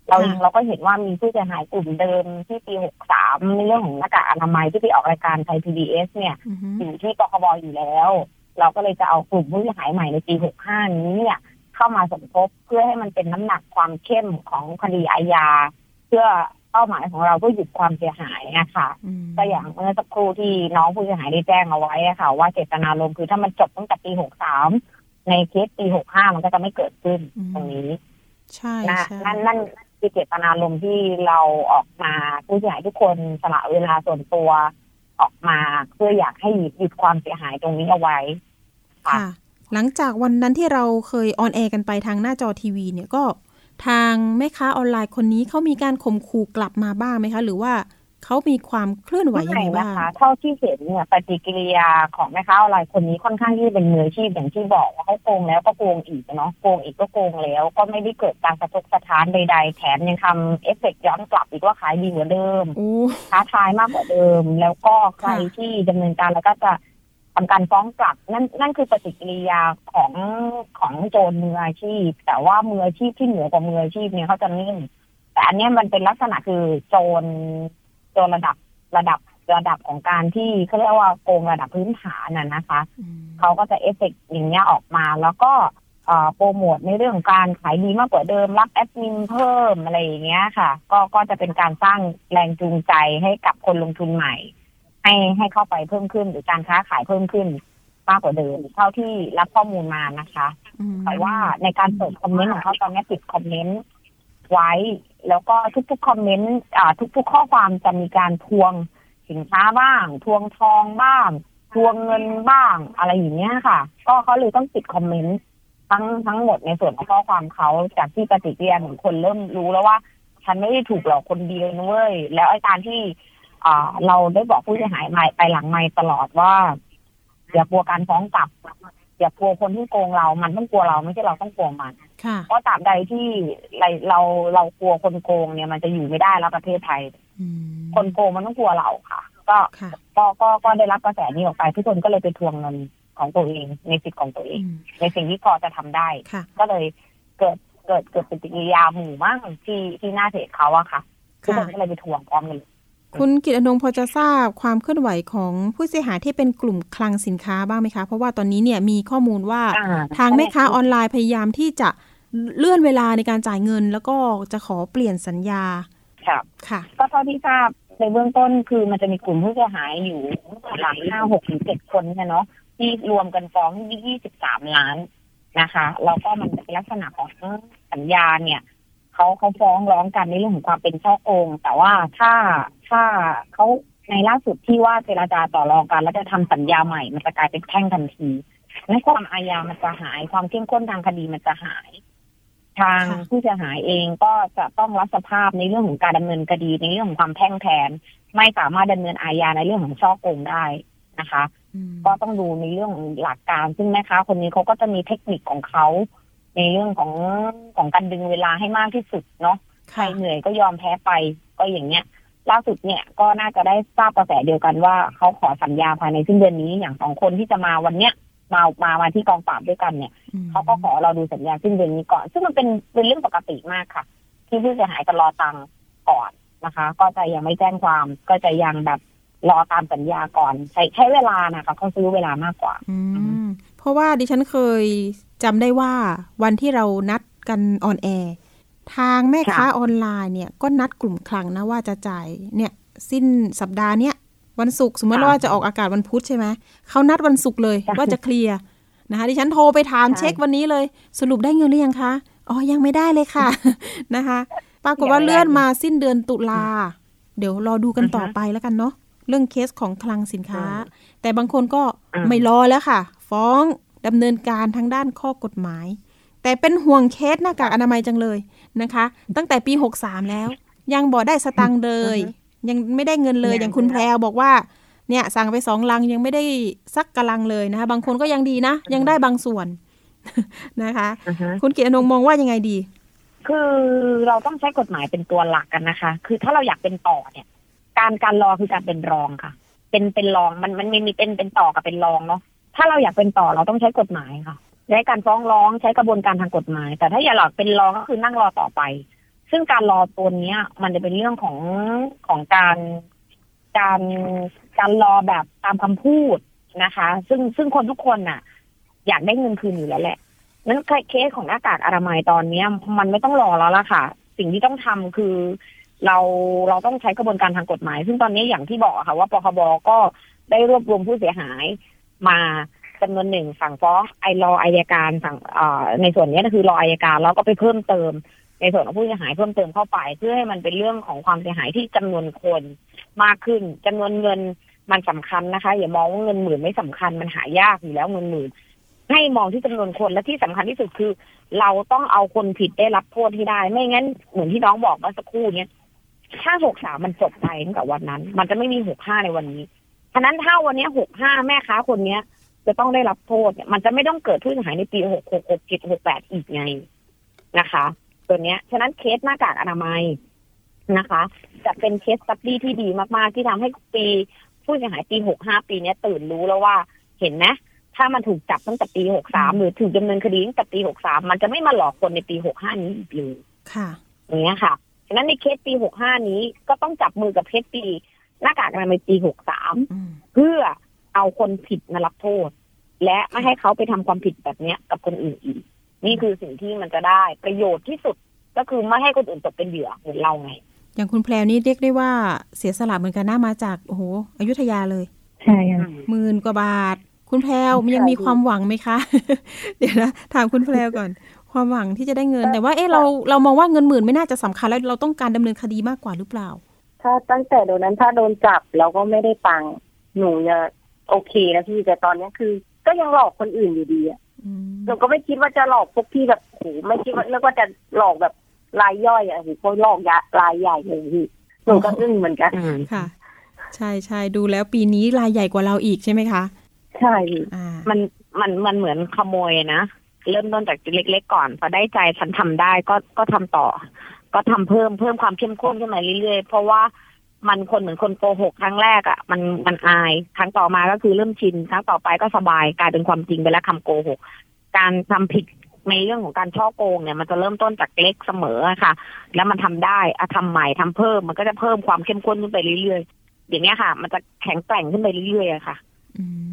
เราเองเราก็เห็นว่ามีผู้เสียหายกลุ่มเดิมที่ปี 63 ในเรื่องของหน้ากากอนามัยที่ไปออกรายการไทย PBS เนี่ยอือฮึอยู่ที่ปคบอยู่แล้ว เราก็เลยจะเอากลุ่มผู้เสียหายใหม่ในปี 65 นี้เนี่ย เข้ามาสมทบเพื่อให้มันเป็นน้ำหนักความเข้มของคดีอาญา เพื่อเป้าหมายของเราเพื่อหยุดความเสียหายนะคะอืมก็อย่างเมื่อสักครู่ที่น้องผู้เสียหายได้แจ้งเอาไว้อะค่ะ ว่าเจตนารมณ์คือถ้ามันจบตั้งแต่ปี63ในเคสปี65มันก็จะไม่เกิดขึ้นตรงนี้ใช่นะใช่นั่นนั่นคือเจตนารมณ์ที่เราออกมาผู้เสียหายทุกคนสละเวลาส่วนตัวออกมาเพื่ออยากให้หยุดหยุดความเสียหายตรงนี้เอาไว้ค่ะ หลังจากวันนั้นที่เราเคย on air กันไปทางหน้าจอทีวีเนี่ยก็ทางแม่ค้าออนไลน์คนนี้เขามีการข่มขู่กลับมาบ้างไหมคะ หรือว่าเขามีความเคลื่อนไหวยังไงนะบ้างคะเท่าที่เห็นเนี่ยปฏิกิริยาของแม่ค้าออนไลน์คนนี้ค่อนข้างที่เป็นมืออาชีพอย่างที่บอกว่าเขาโกงแล้วก็โกงอีกเนาะโกงอีกก็โกงแล้ว ก็ไม่ได้เกิดการสะทกสะท้านใด ๆ แถมยังทำเอฟเฟกต์ย้อนกลับอีกว่าขายดีกว่าเดิมโอ้ท้าทายมากกว่าเดิม แล้วก็ใครค่ะที่ดำเนินการแล้วก็จะ ทำการฟ้องกลับ นั่นนั่นคือปฏิกิริยาของของโจรมืออาชีพ แต่ว่ามืออาชีพที่เหนือกว่ามืออาชีพเนี่ยเขาจะนิ่ง แต่อันเนี้ยมันเป็นลักษณะคือโจรโจรระดับระดับระดับของการที่เขาเรียกว่าโกงระดับพื้นฐานน่ะนะคะอืมเขาก็จะเอฟเฟกต์อย่างเงี้ยออกมา แล้วก็เอ่อโปรโมทในเรื่องของการขายดีมากกว่าเดิม รับแอดมินเพิ่มอะไรอย่างเงี้ยค่ะ ก็ก็จะเป็นการสร้างแรงจูงใจให้กับคนลงทุนใหม่ ให้ให้เข้าไปเพิ่มขึ้น หรือการค้าขายเพิ่มขึ้นมากกว่าเดิมเท่าที่รับข้อมูลมานะคะอืมแต่ว่าในการเปิดคอมเมนต์ของเขาตอนนี้ปิดคอมเมนต์ไว้ แล้วก็ทุกๆคอมเมนต์อ่าทุก ๆ ข้อความจะมีการทวงสินค้าบ้าง ทวงทองบ้าง ทวงเงินบ้าง อะไรอย่างเงี้ยค่ะ ก็เขาเลยต้องปิดคอมเมนต์ทั้งทั้งหมดในส่วนของข้อความเขาจากที่ปฏิกิริยาของคนเริ่มรู้แล้วว่า ฉันไม่ได้ถูกหลอกคนเดียวนะเว้ยแล้วไอ้การที่ อ่า เราได้บอกผู้เสียหายใหม่ไปหลังไม่ตลอดว่าอย่ากลัวการฟ้องกลับอย่ากลัวคนที่โกงเรา มันต้องกลัวเราไม่ใช่เราต้องกลัวมันค่ะเพราะตราบใดที่เราเราเรากลัวคนโกงเนี่ยมันจะอยู่ไม่ได้แล้วประเทศไทยอืมคนโกงมันต้องกลัวเราค่ะ ก็ค่ะก็ก็ก็ได้รับกระแสนี้ออกไปทุกคนก็เลยไปทวงเงินของตัวเองในสิทธิ์ของตัวเองอืมในสิ่งที่พอจะทำได้ค่ะก็เลยเกิดเกิดเกิดปฏิกิริยาหมู่มากที่ที่หน้าเพจเขาอะค่ะทุกคนก็เลยไปทวงพร้อมกันเลย คุณกิตอนงพอจะทราบความเคลื่อนไหวของผู้เสียหายที่เป็นกลุ่มคลังสินค้าบ้างไหมคะ เพราะว่าตอนนี้เนี่ยมีข้อมูลว่าอ่ทางแม่ค้าออนไลน์พยายามที่จะเลื่อนเวลาในการจ่ายเงิน แล้วก็จะขอเปลี่ยนสัญญาครับค่ะ ก็เท่าที่ทราบในเบื้องต้นคือมันจะมีกลุ่มผู้เสียหายอยู่หลังห้าหกถึงเจ็ดคนเนี่ยเนาะที่รวมกันฟ้องยี่สิบสามล้านนะคะแล้วก็มันเป็นลักษณะของสัญญาเนี่ย เขาเขาฟ้องร้องกันในเรื่องของความเป็นช่อโกงแต่ว่าถ้าถ้าเขาในล่าสุดที่ว่าเจราจาต่อรองกันแล้วจะทำสัญญาใหม่ มันจะกลายเป็นแท่งทันทีและความอาญามันจะหาย ความเข้มข้นทางคดีมันจะหาย ทางค่ะผู้เสียหายเองก็จะต้องรับสภาพในเรื่องของการดำเนินคดีในเรื่องของความแพ่งแทน ไม่สามารถดำเนินอาญาในเรื่องของช่อโกงได้นะคะอืมก็ต้องดูในเรื่องของหลักการ ซึ่งแม่ค้าคนนี้เขาก็จะมีเทคนิคของเขา ในเรื่องของของการดึงเวลาให้มากที่สุดเนาะใครค่ะเหนื่อยก็ยอมแพ้ไปก็อย่างเงี้ยล่าสุดเนี่ยก็น่าจะได้ทราบกระแสเดียวกันว่าเขาขอสัญญาภายในสิ้นเดือนนี้อย่างสองคนที่จะมาวันเนี้ยมามามาที่กองปราบด้วยกันเนี่ยอืมเขาก็ขอเราดูสัญญาสิ้นเดือนนี้ก่อน ซึ่งมันเป็นเป็นเรื่องปกติมากค่ะ ที่ผู้เสียหายจะรอตังค์ก่อนนะคะ ก็จะยังไม่แจ้งความก็จะยังแบบรอตามสัญญาก่อน ใช้ใช้เวลานะคะเขาซื้อเวลามากกว่า อืมเพราะว่าดิฉันเคย จำได้ว่าวันที่เรานัดกันออนแอร์ทางแม่ค้าค่ะออนไลน์เนี่ยก็นัดกลุ่มคลังนะว่าจะจ่ายเนี่ยสิ้นสัปดาห์เนี้ยวันศุกร์สมมติค่ะว่าจะออกอากาศวันพุธใช่ไหมเขานัดวันศุกร์เลยใช่ว่าจะเคลียร์นะคะดิฉันโทรไปถามใช่เช็ควันนี้เลย สรุปได้เงินหรือยังคะอ๋อยังไม่ได้เลยค่ะนะคะ ปรากฏว่าเลื่อนมาสิ้นเดือนตุลาเดี๋ยวรอดูกันต่อไปแล้วกันเนาะเรื่องเคสของคลังสินค้า แต่บางคนก็อืมไม่รอแล้วค่ะ ฟ้อง ดำเนินการทางด้านข้อกฎหมาย แต่เป็นห่วงเคสหน้ากากอนามัยจังเลยนะคะ ตั้งแต่ปี 63 แล้ว ยังบ่ได้สตังค์เลย ยังไม่ได้เงินเลยยังอย่างคุณแพรวบอกว่าเนี่ยสั่งไปสองลังยังไม่ได้สักกะลังเลยนะคะบางคนก็ยังดีนะ ยังได้บางส่วนนะคะอือฮึคุณเกียรติอนงค์มองว่ายังไงดี คือเราต้องใช้กฎหมายเป็นตัวหลักกันนะคะ คือถ้าเราอยากเป็นต่อเนี่ย การการรอคือการเป็นรองค่ะ เป็นเป็นรองมันมันมีมีเป็นเป็นต่อกับเป็นรองเนาะ ถ้าเราอยากเป็นต่อเราต้องใช้กฎหมายค่ะใช้การฟ้องร้องใช้กระบวนการทางกฎหมาย แต่ถ้าอยากเป็นรอก็คือนั่งรอต่อไป ซึ่งการรอตัวเนี้ย มันจะเป็นเรื่องของของการการการรอแบบตามคำพูดนะคะ ซึ่งซึ่งคนทุกคนน่ะ อยากได้เงินคืนอยู่แล้วแหละนั้นเคสของหน้ากากอนามัยตอนเนี้ย มันไม่ต้องรอแล้วล่ะค่ะ สิ่งที่ต้องทำคือเราเราต้องใช้กระบวนการทางกฎหมาย ซึ่งตอนนี้อย่างที่บอกค่ะว่าปคบก็ได้รวบรวมผู้เสียหาย มาจำนวนหนึ่งสั่งฟ้องไอรออายการสั่งในส่วนนี้ก็คือรออายการแล้วก็ไปเพิ่มเติม ในส่วนของผู้เสียหายเพิ่มเติมเข้าไป เพื่อให้มันเป็นเรื่องของความเสียหายที่จำนวนคนมากขึ้นจำนวนเงินมันสำคัญนะคะ อย่ามองว่าเงินหมื่นไม่สำคัญมันหายากอยู่แล้วเงินหมื่นให้มองที่จำนวนคนและที่สำคัญที่สุดคือ เราต้องเอาคนผิดได้รับโทษที่ได้ ไม่งั้นเหมือนที่น้องบอกเมื่อสักครู่เนี้ยถ้าหกสามมันจบไปตั้งแต่วันนั้น มันจะไม่มีหกห้าในวันนี้ ฉะนั้นถ้าวันเนี้หกห้าแม่ค้าคนเนี้ย จะต้องได้รับโทษเนี่ยมันจะไม่ต้องเกิดผู้เสียหายในปีหกหกหกเจ็ดหกแปดอีกไงนะคะ ตัวเนี้ย ฉะนั้นเคสหน้ากากอนามัยนะคะ จะเป็น case study ที่ดีมากๆ ที่ทำให้ปีผู้เสียหายปีหกห้าปีเนี้ยตื่นรู้แล้วว่าเห็นไหมถ้ามันถูกจับตั้งแต่ปีหกสามหรือถูกดำเนินคดีตั้งแต่ปีหกสามมันจะไม่มาหลอกคนในปีหกห้านี้อีกเลยค่ะอย่างเงี้ยค่ะฉะนั้นในเคสปีหกห้านี้ก็ต้องจับมือกับเคสปี หน้ากากอนามัยปีหกสามอืมเพื่อเอาคนผิดมารับโทษ และไม่ให้เขาไปทำความผิดแบบเนี้ยกับคนอื่นอีก นี่คือสิ่งที่มันจะได้ประโยชน์ที่สุดก็คือไม่ให้คนอื่นตกเป็นเหยื่อเหมือนเราไง อย่างคุณแพรวนี่เรียกได้ว่าเสียสละเหมือนกันนะมาจากโอ้โหอยุธยาเลย ใช่ค่ะหมื่นกว่าบาท คุณแพรวยังมีความหวังไหมคะ เดี๋ยวนะถามคุณแพรวก่อน ความหวังที่จะได้เงิน แต่ว่าเอ๊ะเราเรามองว่าเงินหมื่นไม่น่าจะสำคัญแล้วเราต้องการดำเนินคดีมากกว่าหรือเปล่า ถ้าตั้งแต่โดนนั้นถ้าโดนจับแล้วก็ไม่ได้ตังค์หนูจะโอเคนะพี่แต่ตอนเนี้ยคือ ก็ยังหลอกคนอื่นอยู่ดีอะอืมหนูก็ไม่คิดว่าจะหลอกพวกพี่แบบโหไม่คิดว่าเรียกว่าจะหลอกแบบรายย่อยอะโหพวกหลอกยะรายใหญ่เลยพี่หนูก็อึ้งเหมือนกันค่ะ ใช่ใช่ดูแล้วปีนี้รายใหญ่กว่าเราอีกใช่ไหมคะ ใช่พี่อ่ามันมันมันเหมือนขโมยนะเริ่มต้นจากเล็กๆก่อนพอได้ใจฉันทำได้ก็ก็ทำต่อ ก็ทำเพิ่มเพิ่มความเข้มข้นขึ้นมาเรื่อยๆ เพราะว่ามันคนเหมือนคนโกหกครั้งแรกอะ่ะมันมันอายครั้งต่อมาก็คือเริ่มชินครั้งต่อไปก็สบายกลายเป็นความจริงไปแล้วคำโกหก การทำผิดในเรื่องของการช่อโกงเนี่ยมันจะเริ่มต้นจากเล็กเสมอค่ะ แล้วมันทำได้อะทำใหม่ทำเพิ่มมันก็จะเพิ่มความเข้มข้นขึ้นไปเรื่อยๆอย่างเนี้ยค่ะ มันจะแข็งแกร่งขึ้นไปเรื่อยๆค่ะ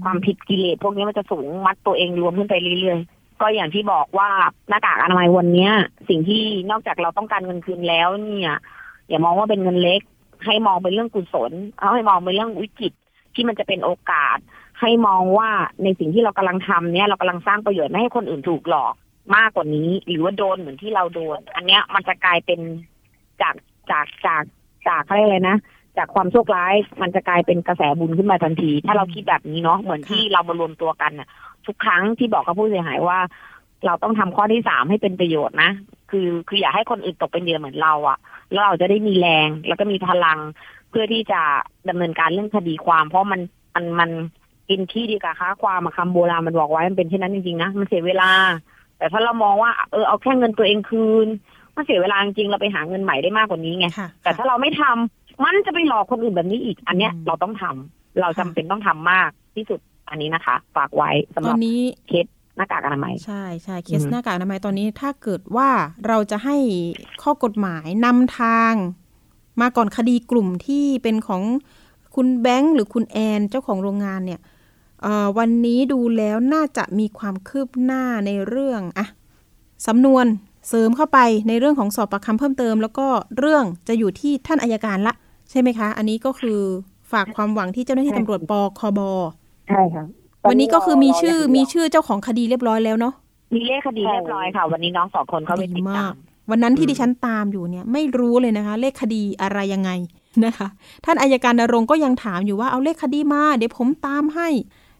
ความผิดกิเลสพวกนี้มันจะสูงมัดตัวเองรวมขึ้นไปเรื่อยๆ ก็อย่างที่บอกว่าหน้ากากอนามัยวันเนี้ย สิ่งที่นอกจากเราต้องการเงินคืนแล้วเนี่ย อย่ามองว่าเป็นเงินเล็ก ให้มองเป็นเรื่องกุศลเอาให้มองเป็นเรื่องวิกฤตที่มันจะเป็นโอกาส ให้มองว่าในสิ่งที่เรากำลังทำเนี่ย เรากำลังสร้างประโยชน์ไม่ให้คนอื่นถูกหลอกมากกว่านี้ หรือว่าโดนเหมือนที่เราโดน อันเนี้ยมันจะกลายเป็นจากจากจากจากอะไรยกอะไรนะ จากความโชคร้ายมันจะกลายเป็นกระแสบุญขึ้นมาทันที ถ้าเราคิดแบบนี้เนาะเหมือนที่เรามารวมตัวกันน่ะ ทุกครั้งที่บอกกับผู้เสียหายว่า เราต้องทำข้อที่สามให้เป็นประโยชน์นะคือคืออย่าให้คนอื่นตกเป็นเหยื่อเหมือนเราอะแล้วเราจะได้มีแรง แล้วก็มีพลังเพื่อที่จะดำเนินการเรื่องคดีความ เพราะมันมันมันกินขี้ดีกว่าค้าความอะคำโบราณมันบอกไว้มันเป็นเช่นนั้นจริงๆนะมันเสียเวลา แต่ถ้าเรามองว่าเออเอาแค่เงินตัวเองคืนมันเสียเวลาจริงๆเราไปหาเงินใหม่ได้มากกว่านี้ไงค่ะแต่ถ้าเราไม่ทำ มันจะไปหลอกคนอื่นแบบนี้อีก อันเนี้ยอืมเราต้องทำเราจำเป็นต้องทำมากที่สุดอันนี้นะคะ ฝากไว้สำหตอรับนนี้เคสหน้ากากอนามัยใช่ใช่เคอืสมหน้ากากอนามัยตอนนี้ถ้าเกิดว่าเราจะให้ข้อกฎหมายนำทาง มาก่อนคดีกลุ่มที่เป็นของคุณแบงค์หรือคุณแอนเจ้าของโรงงานเนี่ยเอ่อวันนี้ดูแล้วน่าจะมีความคืบหน้าในเรื่องอะสำนวนเสริมเข้าไปในเรื่องของสอบปากคำเพิ่มเติม แล้วก็เรื่องจะอยู่ที่ท่านอายการละ ใช่ไหมคะ อันนี้ก็คือฝากความหวังที่เจ้าหน้าที่ตำรวจปคบใช่ค่ะวันนี้ก็คือมีชื่อรย่างเดียวมีชื่อเจ้าของคดีเรียบร้อยแล้วเนาะมีเลขคดีเรียบร้อยค่ะ วันนี้น้องสองคนเขาไปติดตามวันนั้นที่อืมดิฉันตามอยู่เนี่ย ไม่รู้เลยนะคะ เลขคดีอะไรยังไงนะคะ ท่านอายการนรงค์ก็ยังถามอยู่ว่าเอาเลขคดีมา เดี๋ยวผมตามให้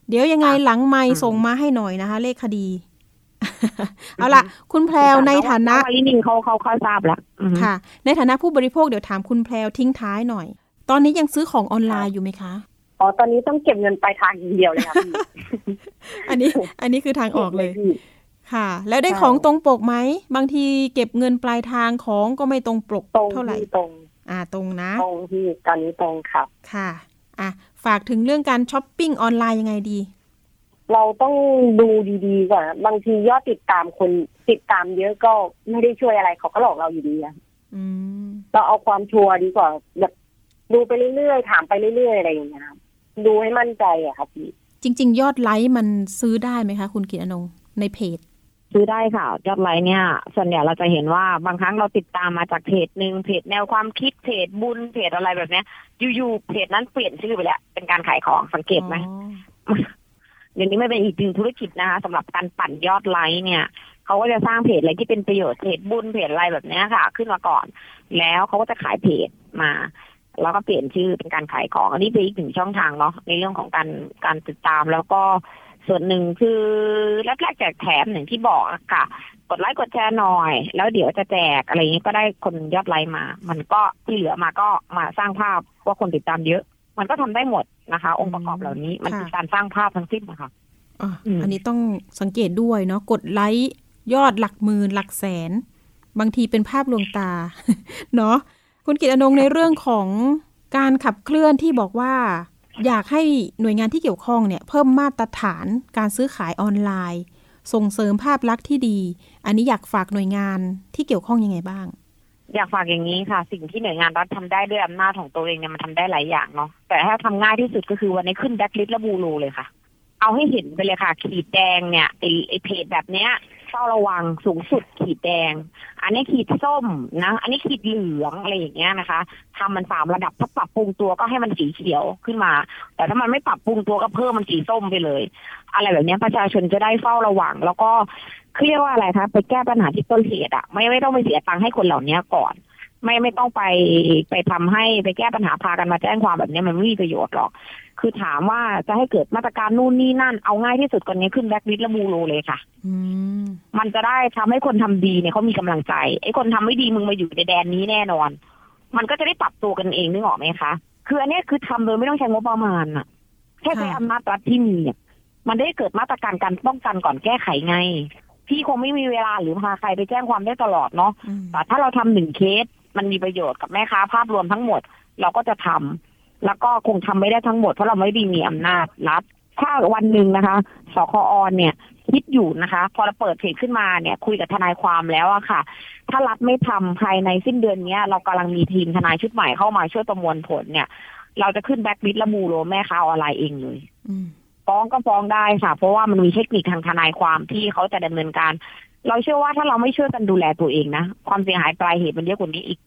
เดี๋ยวยังไงหลังไม่ส่งมาให้หน่อยนะคะ เลขคดี เอาล่ะ คุณแพรวในฐานะองวลินินเขาเขาเขาทราบแล้วอือฮึค่ะ ในฐานะผู้บริโภคเดี๋ยวถามคุณแพรวทิ้งท้ายหน่อย ตอนนี้ยังซื้อของออนไลน์อยู่ไหมคะอ๋อตอนนี้ต้องเก็บเงินปลายทางอย่างเดียวเลยค่ะพี่อันนี้อันนี้คือทางออกเลยพี่ค่ะ แล้วได้ใช่ของตรงปกไหมบางทีเก็บเงินปลายทางของก็ไม่ตรงปกตรงเท่าไหร่พี่ตรง อ่าตรงนะตรงพี่ตอนนี้ตรงครับค่ะอะฝากถึงเรื่องการช้อปปิ้งออนไลน์ยังไงดี เราต้องดูดีๆก่อนนะบางทียอดติดตามคนติดตามเยอะก็ไม่ได้ช่วยอะไรเขาก็หลอกเราอยู่ดีอะอืมเราเอาความชัวร์ดีกว่าแบบดูไปเรื่อยๆถามไปเรื่อยๆอะไรอย่างเงี้ยครับดูให้มั่นใจอะครับพี่จริง ๆ ยอดไลค์มันซื้อได้ไหมคะ คุณกิตอนงค์ในเพจซื้อได้ค่ะ ยอดไลค์เนี่ย ส่วนใหญ่เราจะเห็นว่าบางครั้งเราติดตามมาจากเพจหนึ่งเพจแนวความคิดเพจบุญเพจอะไรแบบเนี้ยอยู่ๆเพจนั้นเปลี่ยนชื่อไปแล้วเป็นการขายของสังเกตไหม เดี๋ยวนี้ไม่เป็นอีกหนึ่งธุรกิจนะคะสำหรับการปั่นยอดไลค์เนี่ยเขาก็จะสร้างเพจอะไรที่เป็นประโยชน์เพจบุญเพจอะไรแบบนี้ค่ะ ขึ้นมาก่อน แล้วเขาก็จะขายเพจมาแล้วก็เปลี่ยนชื่อเป็นการขายของ อันนี้เป็นอีกหนึ่งช่องทางเนาะในเรื่องของการการติดตามแล้วก็ส่วนหนึ่งคือแรกๆแจกแถมหนึ่างที่บอกอะค่ะ กดไลค์กดแชร์หน่อย แล้วเดี๋ยวจะแจกอะไรอย่างนี้ก็ได้คนยอดไลค์มา มันก็ที่เหลือมาก็มาสร้างภาพว่าคนติดตามเยอะ มันก็ทำได้หมดนะคะ องค์ประกอบเหล่านี้ มันคือการสร้างภาพทั้งสิ้นนะคะอะอืมอันนี้ต้องสังเกตด้วยเนาะกดไลค์ยอดหลักหมื่นหลักแสน บางทีเป็นภาพลวงตา เนาะคุณกิตอนงค์ในเรื่องของการขับเคลื่อนที่บอกว่า อยากให้หน่วยงานที่เกี่ยวข้องเนี่ย เพิ่มมาตรฐานการซื้อขายออนไลน์ ส่งเสริมภาพลักษณ์ที่ดี อันนี้อยากฝากหน่วยงานที่เกี่ยวข้องยังไงบ้าง อยากฝากอย่างนี้ค่ะ สิ่งที่หน่วยงานรัฐทำได้ด้วยอำนาจของตัวเองเนี่ยมันทำได้หลายอย่างเนาะแต่ถ้าทำง่ายที่สุดก็คือวันนี้ขึ้นแบ็คลิสต์และบูโรเลยค่ะ เอาให้เห็นไปเลยค่ะ ขีดแดงเนี่ยไอไอเพจแบบเนี้ย เฝ้าระวังสูงสุดขีดแดง อันนี้ขีดส้มนะ อันนี้ขีดเหลืองอะไรอย่างเงี้ยนะคะทำมันสามระดับถ้าปรับปรุงตัวก็ให้มันสีเขียวขึ้นมา แต่ถ้ามันไม่ปรับปรุงตัวก็เพิ่มมันสีส้มไปเลย อะไรแบบนี้ประชาชนจะได้เฝ้าระวัง แล้วก็เขาเรียกว่าอะไรคะไปแก้ปัญหาที่ต้นเหตุอะไม่ไม่ต้องไปเสียตังค์ให้คนเหล่านี้ก่อน ไม่ไม่ต้องไปไปทำให้ไปแก้ปัญหาพากันมาแจ้งความแบบเนี้ยมันไม่มีประโยชน์หรอก คือถามว่าจะให้เกิดมาตรการนู่นนี่นั่น เอาง่ายที่สุดก่อนนี้ขึ้นแบ็คลิสต์และบูโรเลยค่ะอืมมันจะได้ทำให้คนทำดีเนี่ยเขามีกำลังใจไอ้คนทำไม่ดีมึงมาอยู่ในแดนนี้แน่นอน มันก็จะได้ปรับตัวกันเองนึกออกไหมคะคืออันเนี้ยคือทำโดยไม่ต้องใช้งบประมาณอะแค่ใช้ค่ะอำนาจรัฐที่มีอะมันได้เกิดมาตรการการป้องกันก่อนแก้ไขไงพี่คงไม่มีเวลาหรือพาใครไปแจ้งความได้ตลอดเนาะอืมแต่ถ้าเราทำหนึ่งเคส มันมีประโยชน์กับแม่ค้าภาพรวมทั้งหมด เราก็จะทำแล้วก็คงทำไม่ได้ทั้งหมดเพราะเราไม่ได้มีอำนาจรัฐถ้าวันหนึ่งนะคะสคอเนี่ยคิดอยู่นะคะ พอเราเปิดเพจขึ้นมาเนี่ย คุยกับทนายความแล้วอะค่ะ ถ้ารัฐไม่ทำภายในสิ้นเดือนเนี้ย เรากำลังมีทีมทนายชุดใหม่เข้ามาช่วยประมวลผลเนี่ย เราจะขึ้นแบ็คลิสต์และ bureau แม่ค้าออนไลน์เองเลยอืมฟ้องก็ฟ้องได้ค่ะ เพราะว่ามันมีเทคนิคทางทนายความที่เขาจะดำเนินการ เราเชื่อว่าถ้าเราไม่ช่วยกันดูแลตัวเองนะความเสียหายปลายเหตุมันเยอะกว่านี้อีก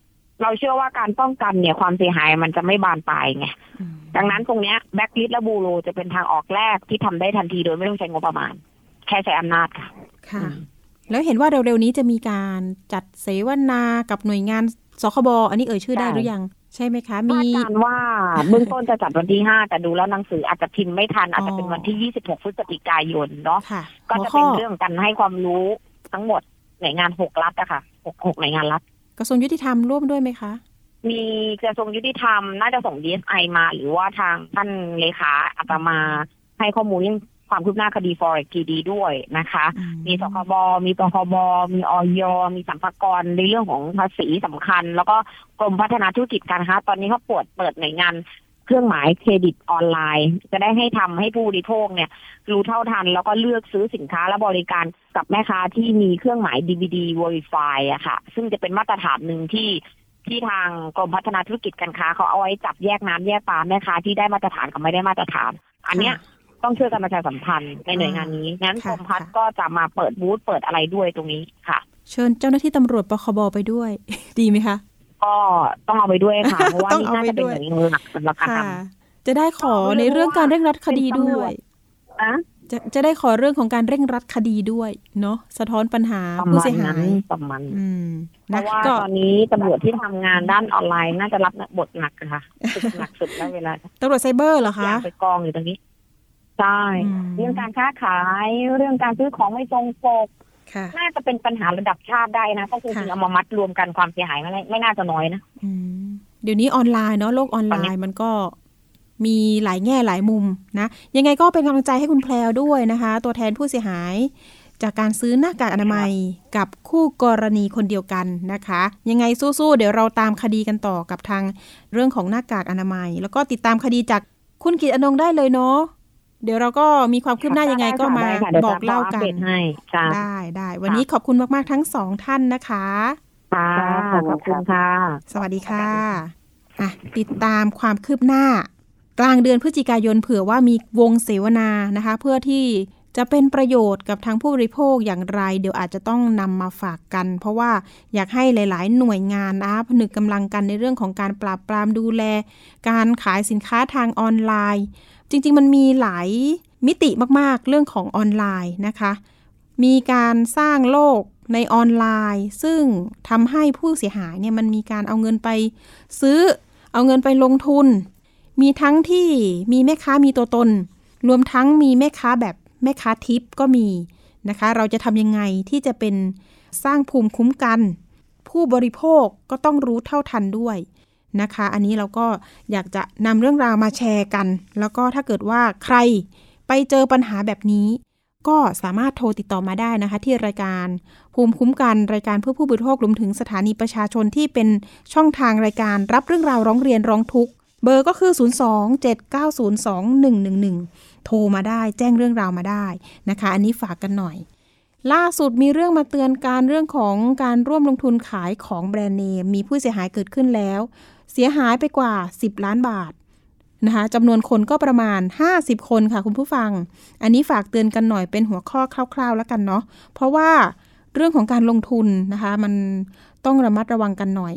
เราเชื่อว่าการป้องกันเนี่ยความเสียหายมันจะไม่บานปลายไงอืมดังนั้นตรงเนี้ยแบ็คลิสและ bureau จะเป็นทางออกแรกที่ทำได้ทันทีโดยไม่ต้องใช้งบประมาณ แค่ใช้อำนาจค่ะ ค่ะอืมแล้วเห็นว่าเร็วๆนี้จะมีการจัดเสวนากับหน่วยงานสคบอันนี้เอ่ยชื่อได้หรือยังใช่ไหมคะ มีคาดการณ์ว่าเบื้องต้นจะจัดวันที่ห้าแต่ดูแล้วหนังสืออาจจะพิมพ์ไม่ทัน อาจจะเป็นวันที่ยี่สิบหกพฤศจิกายนเนาะค่ะก็หัวจะข้เป็อนเรื่องการให้ความรู้ ทั้งหมดหน่วยงานหกรัฐอะค่ะหกหกหน่วยงานรัฐกระทรวงยุติธรรมร่วมด้วยไหมคะ มีกระทรวงยุติธรรมน่าจะส่ง DSI มา หรือว่าทางท่านเลขาอาตมาให้ข้อมูลเรื่องความคืบหน้าคดี forex ดีด้วยนะคะอืมมีสคบมีปคบมีออยมีสัมภากรในเรื่องของภาษีสำคัญ แล้วก็กรมพัฒนาธุรกิจการค้าตอนนี้เขาปวดเปิดหน่วยงาน เครื่องหมายเครดิตออนไลน์ จะได้ให้ทำให้ผู้บริโภคเนี่ย รู้เท่าทันแล้วก็เลือกซื้อสินค้าและบริการกับแม่ค้าที่มีเครื่องหมาย DVD Verify อะค่ะ ซึ่งจะเป็นมาตรฐานหนึ่งที่ที่ทางกรมพัฒนาธุรกิจการค้าเขาเอาไว้จับแยกน้ำแยกปลาแม่ค้าที่ได้มาตรฐานกับไม่ได้มาตรฐาน อันเนี้ยต้องช่วยกันประชาสัมพันธ์ในหน่วยงานนี้งั้นกค่ะรมพัฒน์ค่ะก็จะมาเปิดบูธเปิดอะไรด้วยตรงนี้ค่ะ เชิญเจ้าหน้าที่ตำรวจปคบไปด้วย ดีไหมคะ ก็ต้องเอาไปด้วยค่ะเพราะว่าต้องนี่เอาน่าไปจะเป็นด้วยหน่วยงานหลักสำหรับการค่ะทจะได้ขอในเรื่องการเร่งรัดคดีด้วยอะจะจะได้ขอเรื่องของการเร่งรัดคดีด้วยเนาะสะท้อนปัญหาประผู้มาณเสียหานั้นยประมาณนั้นอืมเพนะราะว่าก็ตอนนี้ตำรวจที่ทำงานด้านออนไลน์น่าจะรับบทหนักอะค่ะสุดหนักสุดแล้วเวลาตำรวจไซเบอร์เหรออคะยากไปกองอยู่ตรงนี้ใช่อืมเรื่องการค้าขายเรื่องการซื้อของไม่ตรงปกค่ะ น่าจะเป็นปัญหาระดับชาติได้นะถ้าจริงค่ะๆเอามามัดรวมกันความเสียหายไม่ไม่น่าจะน้อยนะอืมเดี๋ยวนี้ออนไลน์เนาะโลกออนไลตอนนี้น์มันก็มีหลายแง่หลายมุมนะ ยังไงก็เป็นกำลังใจให้คุณแพลวด้วยนะคะ ตัวแทนผู้เสียหาย จากการซื้อหน้ากากอนามัยกับคู่กรณีคนเดียวกันนะคะ ยังไงสู้ๆเดี๋ยวเราตามคดีกันต่อกับทางเรื่องของหน้ากากอนามัย แล้วก็ติดตามคดีจากคุณกิตอนงค์ได้เลยเนาะ เดี๋ยวเราก็มีความคืบหน้ายังไงก็มาได้ค่ะดี๋ยวบอกเล่ากัจะนอัปเดตให้ค่ะได้ได้วันนี้ขอบคุณมาก ๆ ทั้งสองท่านนะคะค่ะขอบคุณค่ะ สวัสดีค่ะอะติดตามความคืบหน้า กลางเดือนพฤศจิกายนเผื่อว่ามีวงเสวนานะคะ เพื่อที่จะเป็นประโยชน์กับทางผู้บริโภคอย่างไร เดี๋ยวอาจจะต้องนำมาฝากกัน เพราะว่าอยากให้หลาย ๆ หน่วยงานนะผนึกกำลังกันในเรื่องของการปราบปรามดูแล การขายสินค้าทางออนไลน์ จริงๆ มันมีหลายมิติมากๆ เรื่องของออนไลน์นะคะ มีการสร้างโลกในออนไลน์ ซึ่งทำให้ผู้เสียหายเนี่ยมันมีการเอาเงินไปซื้อ เอาเงินไปลงทุน มีทั้งที่มีแม่ค้ามีตัวตน รวมทั้งมีแม่ค้าแบบแม่ค้าทิปก็มีนะคะ เราจะทำยังไงที่จะเป็นสร้างภูมิคุ้มกัน ผู้บริโภคก็ต้องรู้เท่าทันด้วย นะคะ อันนี้เราก็อยากจะนำเรื่องราวมาแชร์กัน แล้วก็ถ้าเกิดว่าใครไปเจอปัญหาแบบนี้ ก็สามารถโทรติดต่อมาได้นะคะ ที่รายการภูมิคุ้มกันรายการเพื่อผู้บริโภครวมถึงสถานีประชาชนที่เป็นช่องทางรายการรับเรื่องราวร้องเรียนร้องทุกข์เบอร์ก็คือ 027902111 โทรมาได้แจ้งเรื่องราวมาได้นะคะ อันนี้ฝากกันหน่อย ล่าสุดมีเรื่องมาเตือนการเรื่องของการร่วมลงทุนขายของแบรนด์เนม มีผู้เสียหายเกิดขึ้นแล้ว เสียหายไปกว่า 10 ล้านบาทนะคะจำนวนคนก็ประมาณ 50 คนค่ะคุณผู้ฟัง อันนี้ฝากเตือนกันหน่อยเป็นหัวข้อคร่าว ๆ แล้วกันเนาะเพราะว่าเรื่องของการลงทุนนะคะมันต้องระมัดระวังกันหน่อย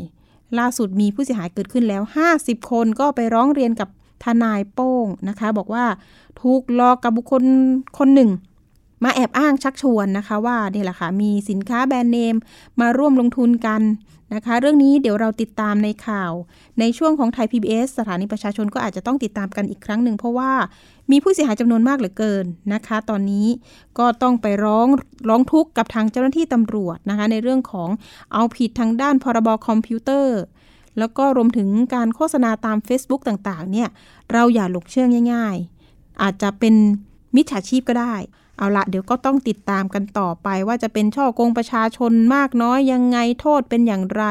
ล่าสุดมีผู้เสียหายเกิดขึ้นแล้ว 50 คนก็ไปร้องเรียนกับทนายโป้งนะคะ บอกว่าถูกหลอกกับบุคคลคนหนึ่ง มาแอบอ้างชักชวนนะคะว่าเนี่ยแหละค่ะมีสินค้าแบรนด์เนมมาร่วมลงทุนกัน นะคะ เรื่องนี้เดี๋ยวเราติดตามในข่าว ในช่วงของไทย PBS สถานีประชาชนก็อาจจะต้องติดตามกันอีกครั้งหนึ่งเพราะว่ามีผู้เสียหายจำนวนมากเหลือเกินนะคะ ตอนนี้ก็ต้องไปร้องร้องทุกข์กับทางเจ้าหน้าที่ตำรวจนะคะ ในเรื่องของเอาผิดทางด้านพรบคอมพิวเตอร์แล้วก็รวมถึงการโฆษณาตาม Facebook ต่างๆ เนี่ย เราอย่าหลงเชื่อง่าย ๆ อาจจะเป็นมิจฉาชีพก็ได้ เอาละเดี๋ยวก็ต้องติดตามกันต่อไป ว่าจะเป็นช่อกงประชาชนมากน้อยยังไงโทษเป็นอย่างไร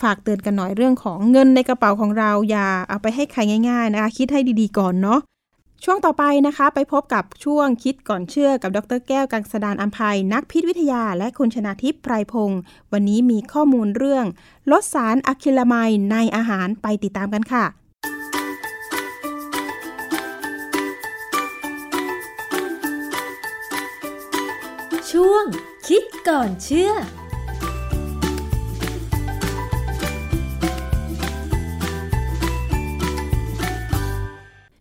ฝากเตือนกันหน่อยเรื่องของเงินในกระเป๋าของเราอย่าเอาไปให้ใครง่ายๆนะคะคิดให้ดีๆก่อนเนาะช่วงต่อไปนะคะ ไปพบกับช่วงคิดก่อนเชื่อกับดรแก้วกังสดานอัมภัย นักพิษวิทยาและคุณชนาทิพย์ไพรพงศ์วันนี้มีข้อมูลเรื่อง ลดสารอะคิลาไมด์ในอาหารไปติดตามกันค่ะ วง คิดก่อนเชื่อ